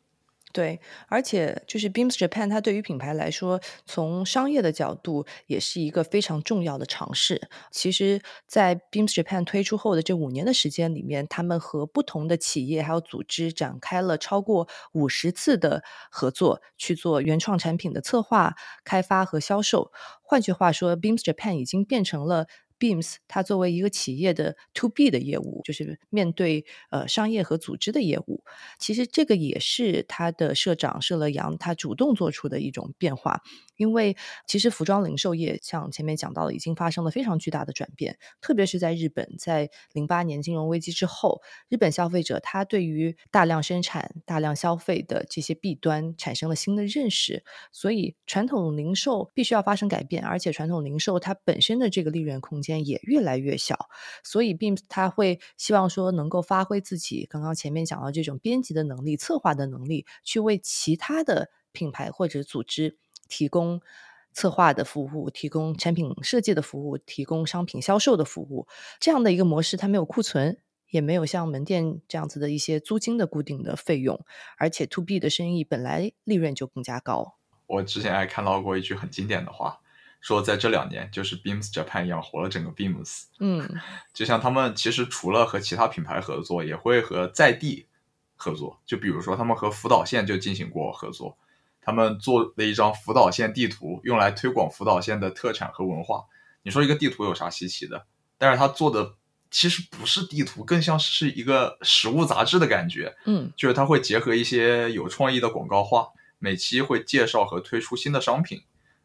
对，而且就是 Beams Japan，它对于品牌来说，从商业的角度也是一个非常重要的尝试。其实，在 Beams Japan 推出后的这五年的时间里面，他们和不同的企业还有组织展开了超过五十次的合作，去做原创产品的策划、开发和销售。换句话说，Beams Japan 已经变成了。Beams 它作为一个企业的 To B 的业务，就是面对呃商业和组织的业务，其实这个也是它的社长社乐阳他主动做出的一种变化。因为其实服装零售业像前面讲到的，已经发生了非常巨大的转变，特别是在日本，在零八年金融危机之后，日本消费者他对于大量生产、大量消费的这些弊端产生了新的认识，所以传统零售必须要发生改变，而且传统零售它本身的这个利润空间也越来越小，所以并他会希望说能够发挥自己刚刚前面讲到这种编辑的能力、策划的能力，去为其他的品牌或者组织。提供策划的服务，提供产品设计的服务，提供商品销售的服务，这样的一个模式，它没有库存，也没有像门店这样子的一些租金的固定的费用，而且 to B 的生意本来利润就更加高。我之前还看到过一句很经典的话，说在这两年，就是 Beams Japan 养活了整个 Beams。嗯，就像他们其实除了和其他品牌合作，也会和在地合作。就比如说，他们和福岛县就进行过合作，他们做了一张福岛县地图，用来推广福岛县的特产和文化。你说一个地图有啥稀奇的？但是他做的其实不是地图，更像是一个食物杂志的感觉。嗯，就是他会结合一些有创意的广告画，每期会介绍和推出新的商品。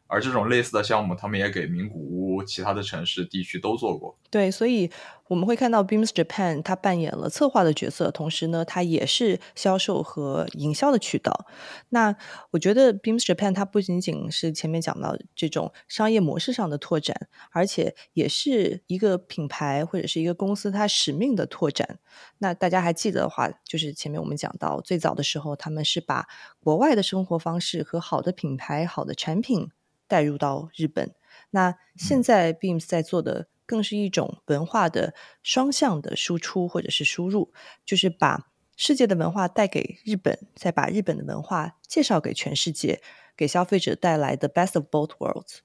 而这种类似的项目，他们也给名古屋其他的城市地区都做过。对，所以我们会看到 Beams Japan 它扮演了策划的角色，同时呢，它也是销售和营销的渠道。那我觉得 Beams Japan 它不仅仅是前面讲到这种商业模式上的拓展，而且也是一个品牌或者是一个公司它使命的拓展。那大家还记得的话，就是前面我们讲到最早的时候，他们是把国外的生活方式和好的品牌、好的产品。带入到日本，那现在 Beams 在做的更是一种文化的双向的输出或者是输入，就是把世界的文化带给日本，再把日本的文化介绍给全世界，给消费者带来的 best of both worlds。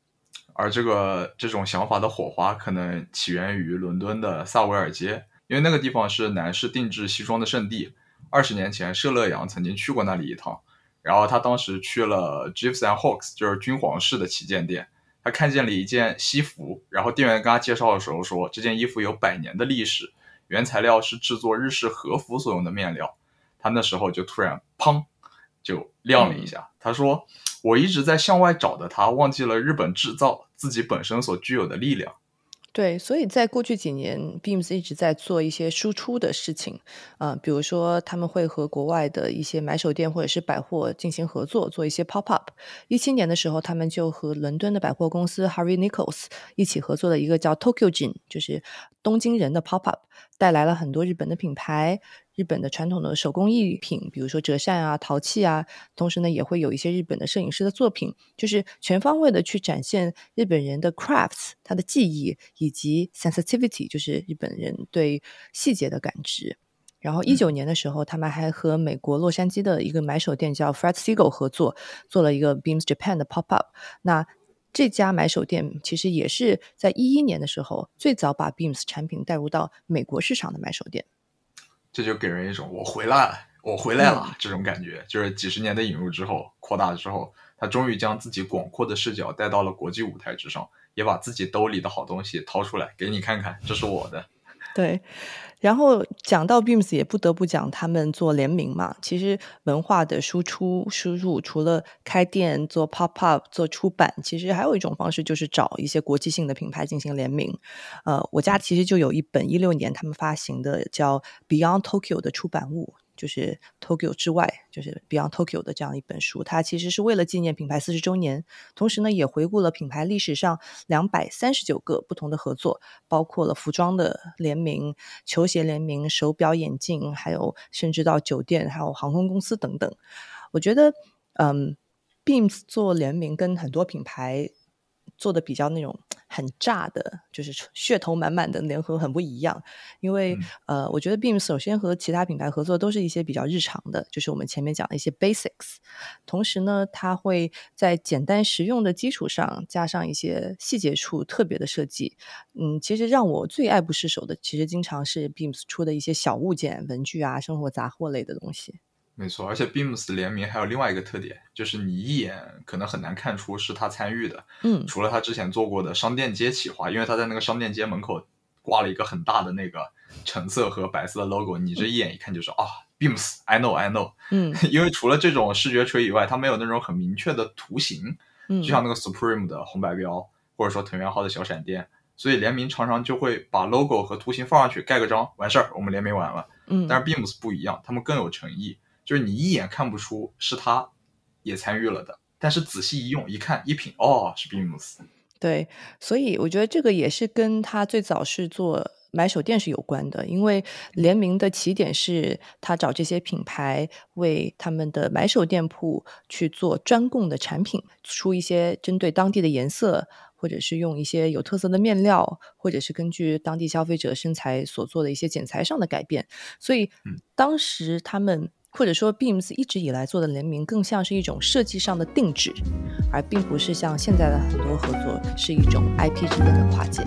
而这个这种想法的火花可能起源于伦敦的萨维尔街，因为那个地方是男士定制西装的圣地。二十年前，舍勒阳曾经去过那里一趟。然后他当时去了 Jeeves and Hawks，就是君皇室的旗舰店，他看见了一件西服，然后店员跟他介绍的时候说，这件衣服有百年的历史，原材料是制作日式和服所用的面料。他那时候就突然砰，就亮了一下。他说：“我一直在向外找的他，忘记了日本制造自己本身所具有的力量。”对，所以在过去几年，Beams 一直在做一些输出的事情，呃，比如说他们会和国外的一些买手店或者是百货进行合作，做一些 pop up。一七年的时候，他们就和伦敦的百货公司 Harry Nichols 一起合作的一个叫 Tokyo Jin，就是东京人的 pop up，带来了很多日本的品牌。日本的传统的手工艺品，比如说折扇啊、陶器啊，同时呢，也会有一些日本的摄影师的作品，就是全方位的去展现日本人的 crafts，他的技艺以及 sensitivity，就是日本人对细节的感知。然后一九年的时候，他们还和美国洛杉矶的一个买手店叫 Fred Segal 合作，做了一个 Beams Japan 的 pop up。那这家买手店其实也是在一一年的时候最早把 Beams 产品带入到美国市场的买手店。这就给人一种我回来了，我回来了这种感觉。就是几十年的引入之后，扩大之后，他终于将自己广阔的视角带到了国际舞台之上，也把自己兜里的好东西掏出来给你看看，这是我的。对。然后讲到 Beams，也不得不讲他们做联名嘛。其实文化的输出输入，除了开店做 pop up 做出版，其实还有一种方式，就是找一些国际性的品牌进行联名。呃，我家其实就有一本一六年他们发行的叫 Beyond Tokyo 的出版物。就是 Tokyo 之外，就是 Beyond Tokyo 的这样一本书，它其实是为了纪念品牌四十周年，同时呢，也回顾了品牌历史上两百三十九个不同的合作，包括了服装的联名、球鞋联名、手表、眼镜，还有甚至到酒店、还有航空公司等等。我觉得，嗯，Beams 做联名跟很多品牌做的比较那种。很炸的，就是噱头满满的联合很不一样，因为呃，我觉得 Beams 首先和其他品牌合作都是一些比较日常的，就是我们前面讲的一些 basics，同时呢，它会在简单实用的基础上加上一些细节处特别的设计。嗯，其实让我最爱不释手的，其实经常是 Beams 出的一些小物件、文具啊、生活杂货类的东西。没错，而且 Beams 联名还有另外一个特点，就是你一眼可能很难看出是他参与的。嗯，除了他之前做过的商店街企划，因为他在那个商店街门口挂了一个很大的那个橙色和白色的 logo，你这一眼一看就是啊，Beams，I know，I know。嗯，(laughs) 因为除了这种视觉锤以外，它没有那种很明确的图形，嗯，就像那个 Supreme 的红白标，或者说藤原浩的小闪电，所以联名常常就会把 logo 和图形放上去盖个章，完事儿，我们联名完了。嗯，但是 Beams 不一样，他们更有诚意。就是你一眼看不出是他也参与了的，但是仔细一用一看一品，哦，是 Beams。对，所以我觉得这个也是跟他最早是做买手店是有关的，因为联名的起点是他找这些品牌为他们的买手店铺去做专供的产品，出一些针对当地的颜色，或者是用一些有特色的面料，或者是根据当地消费者身材所做的一些剪裁上的改变。所以当时他们。或者说 Beams 一直以来做的联名更像是一种设计上的定制，而并不是像现在的很多合作是一种 IP 之间的跨界。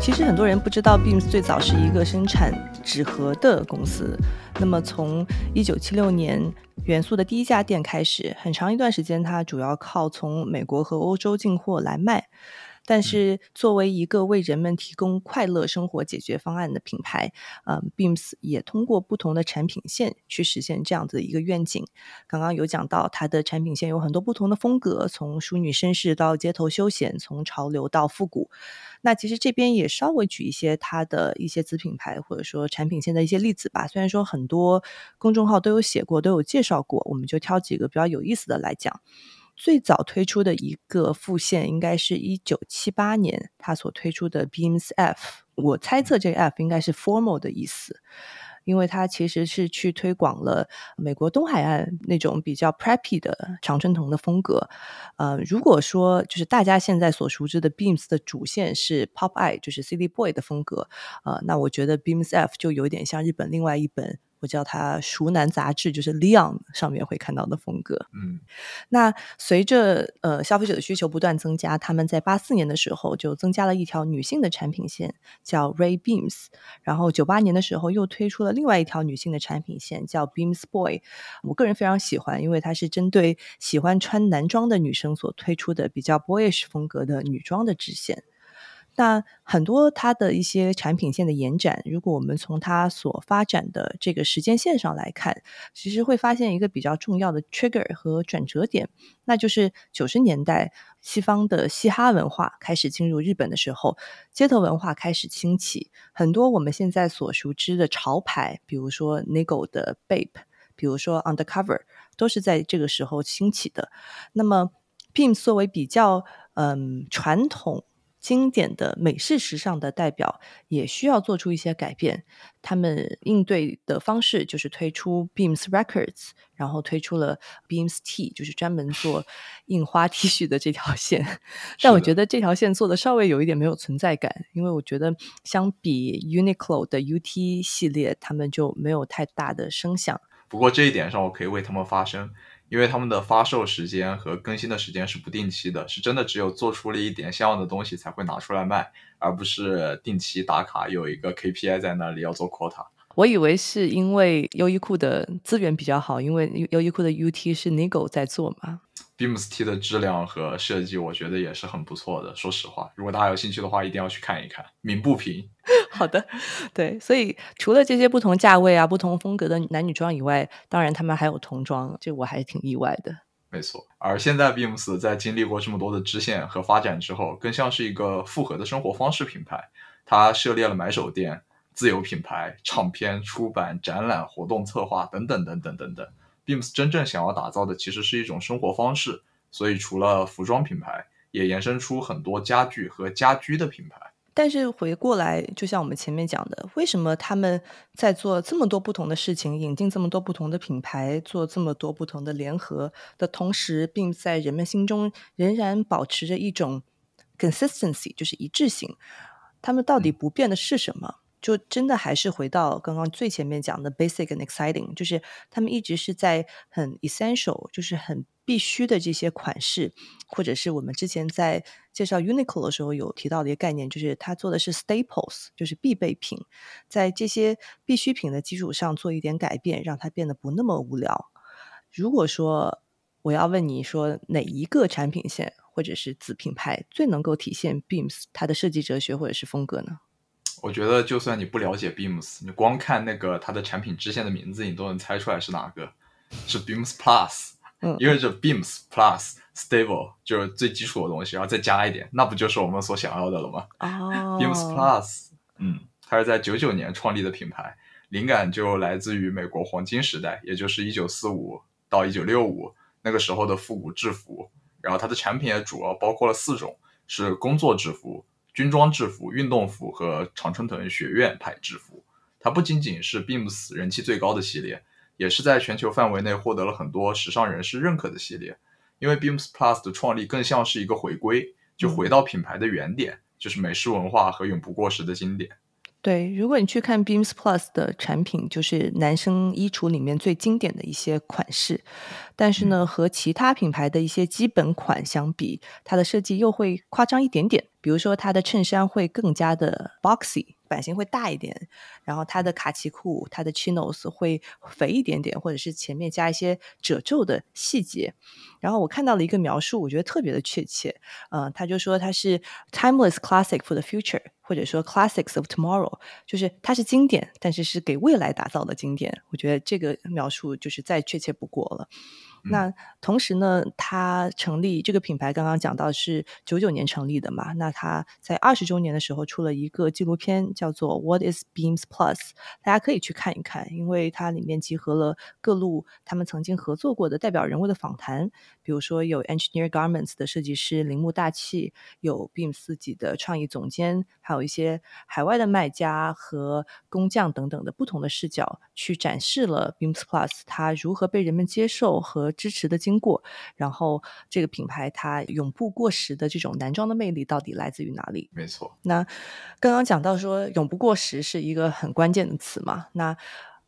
其实很多人不知道，Beams 最早是一个生产纸盒的公司。那么从一九七六年元素的第一家店开始，很长一段时间，它主要靠从美国和欧洲进货来卖。但是，作为一个为人们提供快乐生活解决方案的品牌，嗯，Beams 也通过不同的产品线去实现这样子的一个愿景。刚刚有讲到，它的产品线有很多不同的风格，从淑女绅士到街头休闲，从潮流到复古。那其实这边也稍微举一些它的一些子品牌或者说产品线的一些例子吧。虽然说很多公众号都有写过，都有介绍过，我们就挑几个比较有意思的来讲。最早推出的一个复线应该是一九七八年，它所推出的 Beams F。我猜测这个 F 应该是 formal 的意思，因为它其实是去推广了美国东海岸那种比较 preppy 的常春藤的风格。呃，如果说就是大家现在所熟知的 Beams 的主线是 Pop I，就是 City Boy 的风格，呃，那我觉得 Beams F 就有点像日本另外一本。我叫它《熟男杂志》，就是 Leon 上面会看到的风格。嗯，那随着呃消费者的需求不断增加，他们在八四年的时候就增加了一条女性的产品线，叫 Ray Beams。然后九八年的时候又推出了另外一条女性的产品线，叫 Beams Boy。我个人非常喜欢，因为它是针对喜欢穿男装的女生所推出的比较 boyish 风格的女装的支线。那很多它的一些产品线的延展，如果我们从它所发展的这个时间线上来看，其实会发现一个比较重要的 trigger 和转折点，那就是九十年代西方的嘻哈文化开始进入日本的时候，街头文化开始兴起，很多我们现在所熟知的潮牌，比如说 Nigo 的 Bape，比如说 Undercover，都是在这个时候兴起的。那么 Pim 作为比较嗯传统。经典的美式时尚的代表也需要做出一些改变。他们应对的方式就是推出 Beams Records，然后推出了 Beams T，就是专门做印花 T 恤的这条线。(laughs) 但我觉得这条线做的稍微有一点没有存在感，因为我觉得相比 Uniqlo 的 UT 系列，他们就没有太大的声响。不过这一点上，我可以为他们发声。因为他们的发售时间和更新的时间是不定期的，是真的只有做出了一点像样的东西才会拿出来卖，而不是定期打卡有一个 KPI 在那里要做 quota。我以为是因为优衣库的资源比较好，因为优衣库的 UT 是 Nigo 在做嘛。Beams T 的质量和设计，我觉得也是很不错的。说实话，如果大家有兴趣的话，一定要去看一看，鸣不平。好的，对，所以除了这些不同价位啊、不同风格的男女装以外，当然他们还有童装，这我还是挺意外的。没错，而现在 Beams 在经历过这么多的支线和发展之后，更像是一个复合的生活方式品牌。它涉猎了买手店、自有品牌、唱片出版、展览、活动策划等等等等等等。Beams 真正想要打造的其实是一种生活方式，所以除了服装品牌，也延伸出很多家具和家居的品牌。但是回过来，就像我们前面讲的，为什么他们在做这么多不同的事情，引进这么多不同的品牌，做这么多不同的联合的同时，并在人们心中仍然保持着一种 consistency，就是一致性？他们到底不变的是什么？就真的还是回到刚刚最前面讲的 basic and exciting，就是他们一直是在很 essential，就是很必须的这些款式，或者是我们之前在介绍 Uniqlo 的时候有提到的一个概念，就是它做的是 staples，就是必备品，在这些必需品的基础上做一点改变，让它变得不那么无聊。如果说我要问你说哪一个产品线或者是子品牌最能够体现 Beams 它的设计哲学或者是风格呢？我觉得，就算你不了解 Beams，你光看那个它的产品支线的名字，你都能猜出来是哪个。是 Beams Plus，嗯，因为这 Beams Plus Stable 就是最基础的东西，然后再加一点，那不就是我们所想要的了吗？哦，Beams Plus，嗯，它是在九九年创立的品牌，灵感就来自于美国黄金时代，也就是一九四五到一九六五那个时候的复古制服。然后它的产品也主要包括了四种，是工作制服。军装制服、运动服和常春藤学院派制服，它不仅仅是 Beams 人气最高的系列，也是在全球范围内获得了很多时尚人士认可的系列。因为 Beams Plus 的创立更像是一个回归，就回到品牌的原点，就是美式文化和永不过时的经典。对，如果你去看 Beams Plus 的产品，就是男生衣橱里面最经典的一些款式，但是呢，和其他品牌的一些基本款相比，它的设计又会夸张一点点。比如说，它的衬衫会更加的 boxy。版型会大一点，然后它的卡其裤、它的 chinos 会肥一点点，或者是前面加一些褶皱的细节。然后我看到了一个描述，我觉得特别的确切。嗯，他就说它是 timeless classic for the future，或者说 classics of tomorrow，就是它是经典，但是是给未来打造的经典。我觉得这个描述就是再确切不过了。那同时呢，它成立这个品牌，刚刚讲到是九九年成立的嘛？那它在二十周年的时候出了一个纪录片，叫做《What Is Beams Plus》，大家可以去看一看，因为它里面集合了各路他们曾经合作过的代表人物的访谈，比如说有 Engineer Garments 的设计师铃木大气，有 Beams 自己的创意总监，还有一些海外的卖家和工匠等等的不同的视角，去展示了 Beams Plus 它如何被人们接受和。支持的经过，然后这个品牌它永不过时的这种男装的魅力到底来自于哪里？没错。那刚刚讲到说永不过时是一个很关键的词嘛？那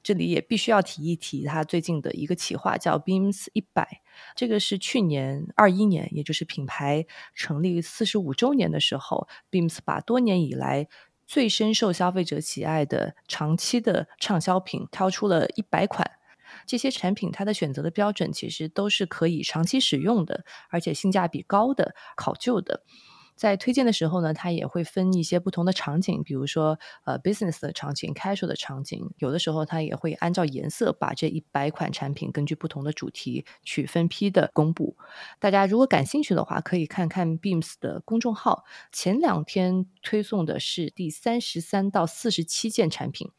这里也必须要提一提它最近的一个企划，叫 Beams 一百。这个是去年二一年，也就是品牌成立四十五周年的时候，Beams 把多年以来最深受消费者喜爱的长期的畅销品挑出了一百款。这些产品它的选择的标准其实都是可以长期使用的，而且性价比高的、考究的。在推荐的时候呢，它也会分一些不同的场景，比如说呃 business 的场景、casual 的场景。有的时候它也会按照颜色把这一百款产品根据不同的主题去分批的公布。大家如果感兴趣的话，可以看看 Beams 的公众号。前两天推送的是第三十三到四十七件产品。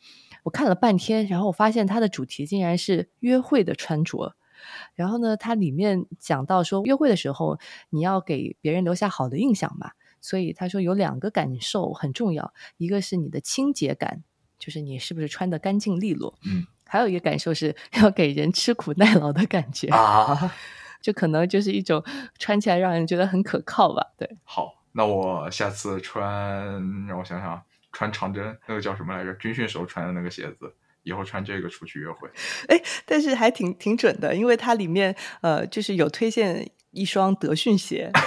我看了半天，然后我发现它的主题竟然是约会的穿着。然后呢，它里面讲到说，约会的时候你要给别人留下好的印象嘛，所以他说有两个感受很重要，一个是你的清洁感，就是你是不是穿的干净利落，嗯，还有一个感受是要给人吃苦耐劳的感觉啊，就可能就是一种穿起来让人觉得很可靠吧。对，好，那我下次穿，让我想想。穿长针那个叫什么来着？军训时候穿的那个鞋子，以后穿这个出去约会。(laughs) 哎，但是还挺挺准的，因为它里面呃，就是有推荐一双德训鞋。(laughs)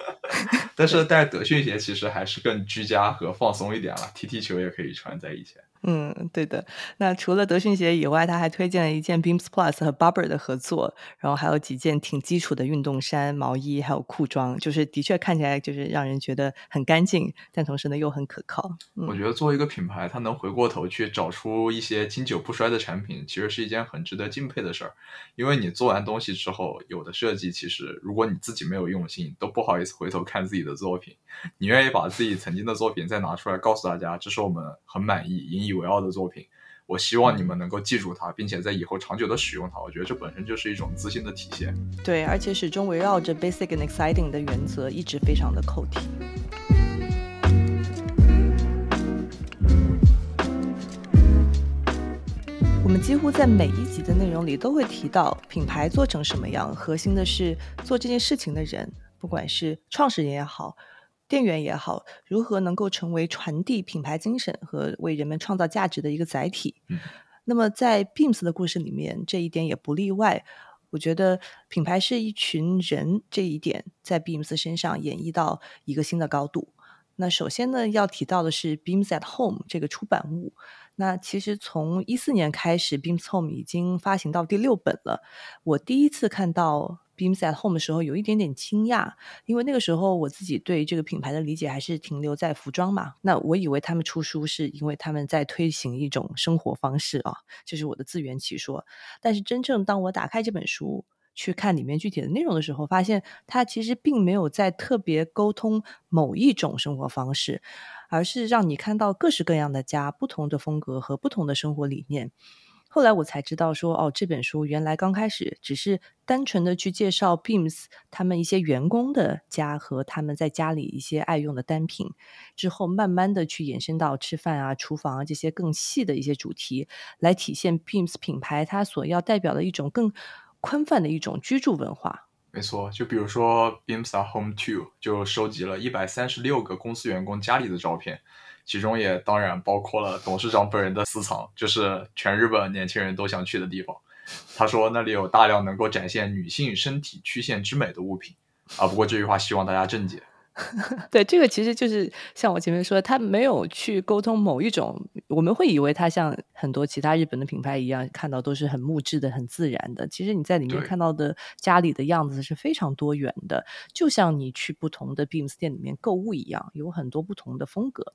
(laughs) 但是带德训鞋其实还是更居家和放松一点了，踢踢球也可以穿在以前。嗯，对的。那除了德训鞋以外，他还推荐了一件 Beams Plus 和 Barber 的合作，然后还有几件挺基础的运动衫、毛衣，还有裤装，就是的确看起来就是让人觉得很干净，但同时呢又很可靠。我觉得作为一个品牌，它能回过头去找出一些经久不衰的产品，其实是一件很值得敬佩的事儿。因为你做完东西之后，有的设计其实如果你自己没有用心，都不好意思回头看自己的作品。你愿意把自己曾经的作品再拿出来，告诉大家，这是我们很满意、引以为傲的作品。我希望你们能够记住它，并且在以后长久的使用它。我觉得这本身就是一种自信的体现。对，而且始终围绕着 basic and exciting 的原则，一直非常的扣题。我们几乎在每一集的内容里都会提到品牌做成什么样，核心的是做这件事情的人。不管是创始人也好，店员也好，如何能够成为传递品牌精神和为人们创造价值的一个载体？那么在 Beams 的故事里面，这一点也不例外。我觉得品牌是一群人，这一点在 Beams 身上演绎到一个新的高度。那首先呢，要提到的是 Beams at Home 这个出版物。那其实从一四年开始，Beams Home 已经发行到第六本了。我第一次看到。Beams at Home 的时候有一点点惊讶，因为那个时候我自己对这个品牌的理解还是停留在服装嘛。那我以为他们出书是因为他们在推行一种生活方式啊，这是我的自圆其说。但是真正当我打开这本书去看里面具体的内容的时候，发现它其实并没有在特别沟通某一种生活方式，而是让你看到各式各样的家、不同的风格和不同的生活理念。后来我才知道，说哦，这本书原来刚开始只是单纯的去介绍 Beams 他们一些员工的家和他们在家里一些爱用的单品，之后慢慢的去延伸到吃饭啊、厨房啊这些更细的一些主题，来体现 Beams 品牌它所要代表的一种更宽泛的一种居住文化。没错，就比如说 Beams at Home Two 就收集了一百三十六个公司员工家里的照片，其中也当然包括了董事长本人的私藏，就是全日本年轻人都想去的地方。他说那里有大量能够展现女性身体曲线之美的物品啊。不过这句话希望大家正解。(laughs) 对，这个其实就是像我前面说，他没有去沟通某一种，我们会以为他像很多其他日本的品牌一样，看到都是很木质的、很自然的。其实你在里面看到的家里的样子是非常多元的，就像你去不同的 Beams 店里面购物一样，有很多不同的风格。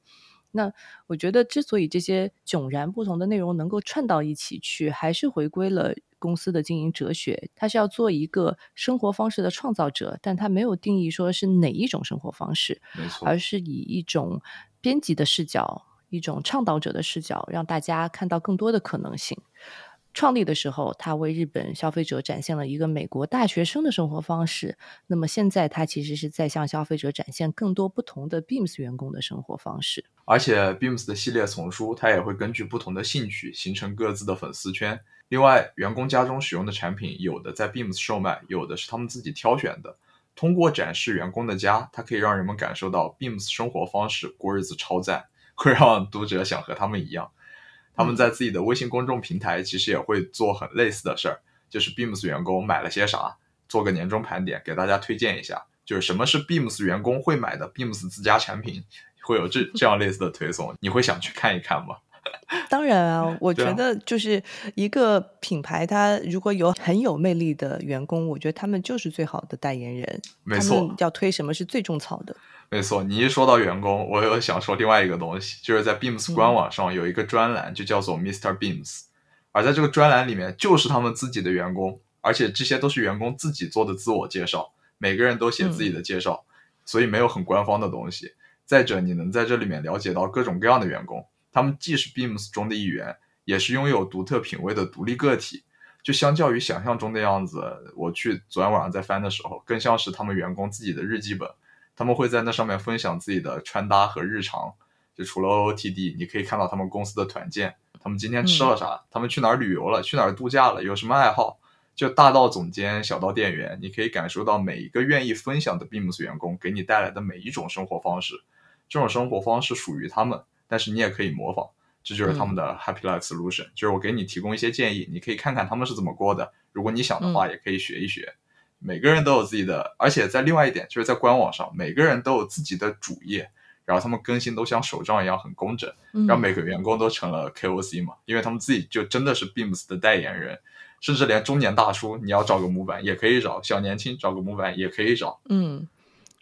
那我觉得，之所以这些迥然不同的内容能够串到一起去，还是回归了公司的经营哲学。它是要做一个生活方式的创造者，但它没有定义说是哪一种生活方式，而是以一种编辑的视角，一种倡导者的视角，让大家看到更多的可能性。创立的时候，他为日本消费者展现了一个美国大学生的生活方式。那么现在，他其实是在向消费者展现更多不同的 Beams 员工的生活方式。而且，Beams 的系列丛书，它也会根据不同的兴趣形成各自的粉丝圈。另外，员工家中使用的产品，有的在 Beams 售卖，有的是他们自己挑选的。通过展示员工的家，它可以让人们感受到 Beams 生活方式过日子超赞，会让读者想和他们一样。他们在自己的微信公众平台其实也会做很类似的事儿，就是 Beams 员工买了些啥，做个年终盘点，给大家推荐一下，就是什么是 Beams 员工会买的 Beams 自家产品，会有这这样类似的推送，你会想去看一看吗？(laughs) 当然啊，我觉得就是一个品牌，它如果有很有魅力的员工，我觉得他们就是最好的代言人。没错，要推什么是最种草的。没错，你一说到员工，我又想说另外一个东西，就是在 Beams 官网上有一个专栏，就叫做 Mr. Beams，而在这个专栏里面，就是他们自己的员工，而且这些都是员工自己做的自我介绍，每个人都写自己的介绍，所以没有很官方的东西。再者，你能在这里面了解到各种各样的员工，他们既是 Beams 中的一员，也是拥有独特品味的独立个体。就相较于想象中的样子，我去昨天晚上在翻的时候，更像是他们员工自己的日记本。他们会在那上面分享自己的穿搭和日常，就除了 OOTD，你可以看到他们公司的团建，他们今天吃了啥，他们去哪儿旅游了，去哪儿度假了，有什么爱好，就大到总监，小到店员，你可以感受到每一个愿意分享的 Beams 员工给你带来的每一种生活方式，这种生活方式属于他们，但是你也可以模仿，这就是他们的 Happy Life Solution，就是我给你提供一些建议，你可以看看他们是怎么过的，如果你想的话，也可以学一学。每个人都有自己的，而且在另外一点，就是在官网上，每个人都有自己的主页，然后他们更新都像手账一样很工整，让每个员工都成了 KOC 嘛，因为他们自己就真的是 Beams 的代言人，甚至连中年大叔你要找个模板也可以找，小年轻找个模板也可以找。嗯，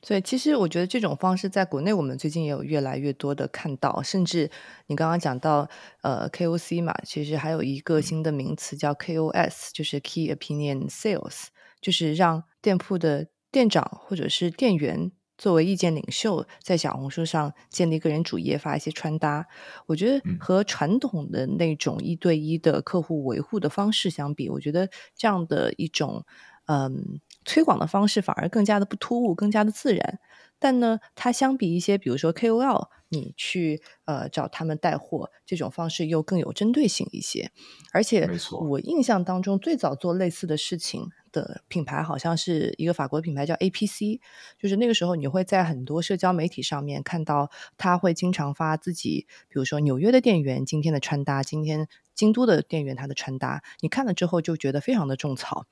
所以其实我觉得这种方式在国内我们最近也有越来越多的看到，甚至你刚刚讲到呃 KOC 嘛，其实还有一个新的名词叫 KOS，就是 Key Opinion Sales。就是让店铺的店长或者是店员作为意见领袖，在小红书上建立个人主页，发一些穿搭。我觉得和传统的那种一对一的客户维护的方式相比，我觉得这样的一种嗯推广的方式反而更加的不突兀，更加的自然。但呢，它相比一些，比如说 KOL，你去呃找他们带货这种方式又更有针对性一些。而且，我印象当中最早做类似的事情。的品牌好像是一个法国品牌，叫 APC。就是那个时候，你会在很多社交媒体上面看到，他会经常发自己，比如说纽约的店员今天的穿搭，今天京都的店员他的穿搭，你看了之后就觉得非常的种草。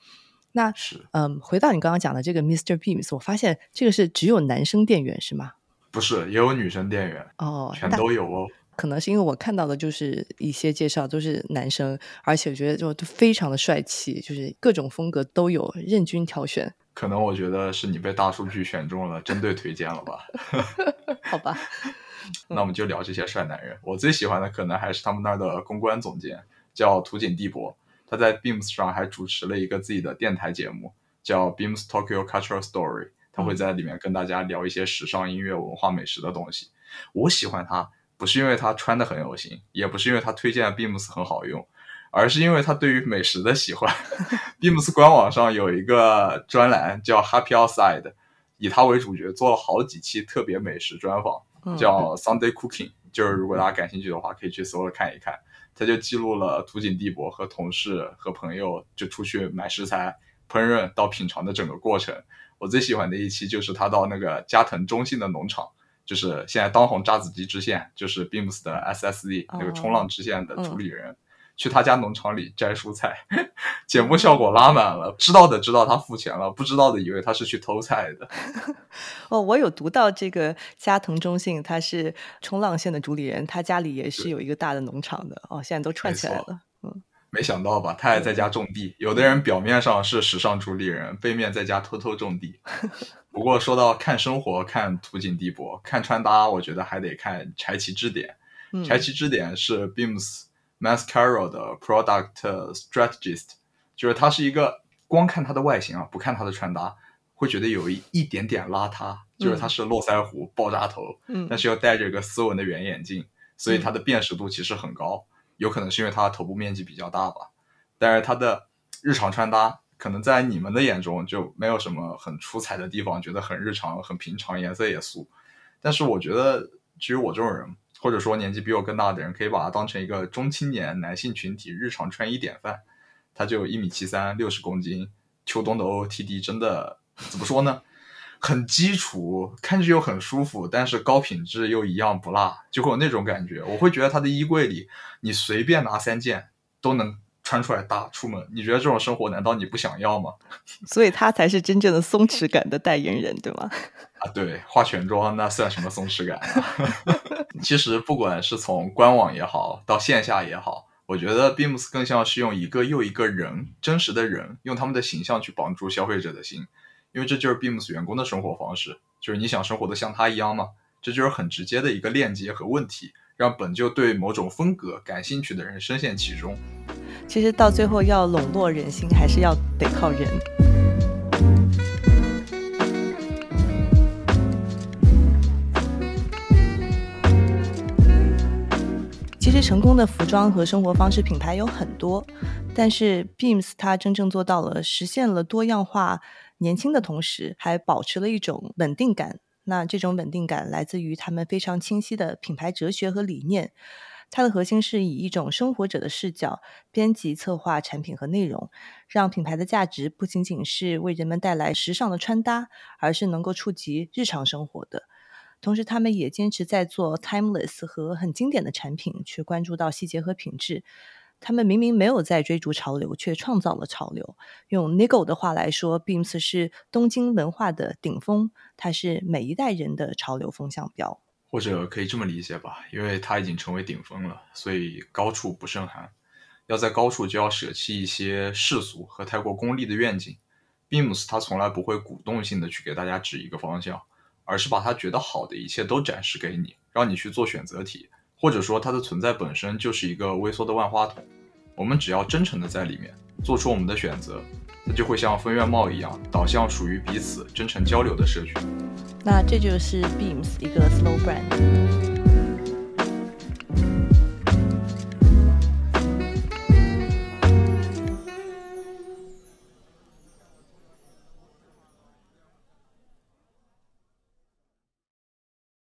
那是嗯，回到你刚刚讲的这个 Mr. Beams，我发现这个是只有男生店员是吗？不是，也有女生店员哦，全都有哦。可能是因为我看到的就是一些介绍都是男生，而且我觉得就非常的帅气，就是各种风格都有，任君挑选。可能我觉得是你被大数据选中了，针对推荐了吧？(laughs) 好吧，那我们就聊这些帅男人。我最喜欢的可能还是他们那儿的公关总监，叫土井地博。他在 Beams 上还主持了一个自己的电台节目，叫 Beams Tokyo Cultural Story。他会在里面跟大家聊一些时尚、音乐、文化、美食的东西。我喜欢他。不是因为他穿的很有型，也不是因为他推荐的 Beams 很好用，而是因为他对于美食的喜欢。(laughs) Beams 官网上有一个专栏叫 Happy Outside，以他为主角做了好几期特别美食专访，叫 Sunday Cooking。就是如果大家感兴趣的话，可以去搜了看一看。他就记录了土井地博和同事和朋友就出去买食材、烹饪到品尝的整个过程。我最喜欢的一期就是他到那个加藤中信的农场，就是现在当红渣子机支线，就是 Beams 的 SSZ 那个冲浪支线的主理人。去他家农场里摘蔬菜，(laughs) 节目效果拉满了。知道的知道他付钱了，不知道的以为他是去偷菜的。(laughs) 哦，我有读到这个加藤中信，他是冲浪线的主理人，他家里也是有一个大的农场的。哦，现在都串起来了。嗯，没想到吧？他还在家种地。有的人表面上是时尚主理人，背面在家偷偷种地。(laughs) 不过说到看生活、看图景地博、看穿搭，我觉得还得看柴崎支点。柴崎支点是 Beams。Mascara 的 Product Strategist，就是他是一个光看他的外形啊，不看他的穿搭，会觉得有一一点点邋遢。就是他是络腮胡、爆炸头，嗯，但是又戴着一个斯文的圆眼镜，所以他的辨识度其实很高。有可能是因为他头部面积比较大吧。但是他的日常穿搭，可能在你们的眼中就没有什么很出彩的地方，觉得很日常、很平常，颜色也素。但是我觉得，至于我这种人。或者说年纪比我更大的人，可以把它当成一个中青年男性群体日常穿衣典范。他就一米七三，六十公斤，秋冬的 OOTD 真的怎么说呢？很基础，看着又很舒服，但是高品质又一样不落，就会有那种感觉。我会觉得他的衣柜里，你随便拿三件都能穿出来搭出门。你觉得这种生活难道你不想要吗？(laughs) 所以他才是真正的松弛感的代言人，对吗？(laughs) 啊，对，化全妆那算什么松弛感啊？(laughs) 其实不管是从官网也好，到线下也好，我觉得 Beams 更像是用一个又一个人，真实的人，用他们的形象去绑住消费者的心，因为这就是 Beams 员工的生活方式，就是你想生活的像他一样吗？这就是很直接的一个链接和问题，让本就对某种风格感兴趣的人深陷其中。其实到最后要笼络人心，还是要得靠人。其实成功的服装和生活方式品牌有很多，但是 Beams 它真正做到了实现了多样化、年轻的同时，还保持了一种稳定感。那这种稳定感来自于他们非常清晰的品牌哲学和理念。它的核心是以一种生活者的视角编辑策划产品和内容，让品牌的价值不仅仅是为人们带来时尚的穿搭，而是能够触及日常生活的。同时，他们也坚持在做 timeless 和很经典的产品，去关注到细节和品质。他们明明没有在追逐潮流，却创造了潮流。用 Nigo 的话来说，Beams 是东京文化的顶峰，它是每一代人的潮流风向标。或者可以这么理解吧，因为它已经成为顶峰了，所以高处不胜寒。要在高处，就要舍弃一些世俗和太过功利的愿景。Beams 它从来不会鼓动性的去给大家指一个方向。而是把他觉得好的一切都展示给你，让你去做选择题，或者说它的存在本身就是一个微缩的万花筒。我们只要真诚的在里面做出我们的选择，它就会像分院帽一样，导向属于彼此真诚交流的社群。那这就是 Beams 一个 slow brand。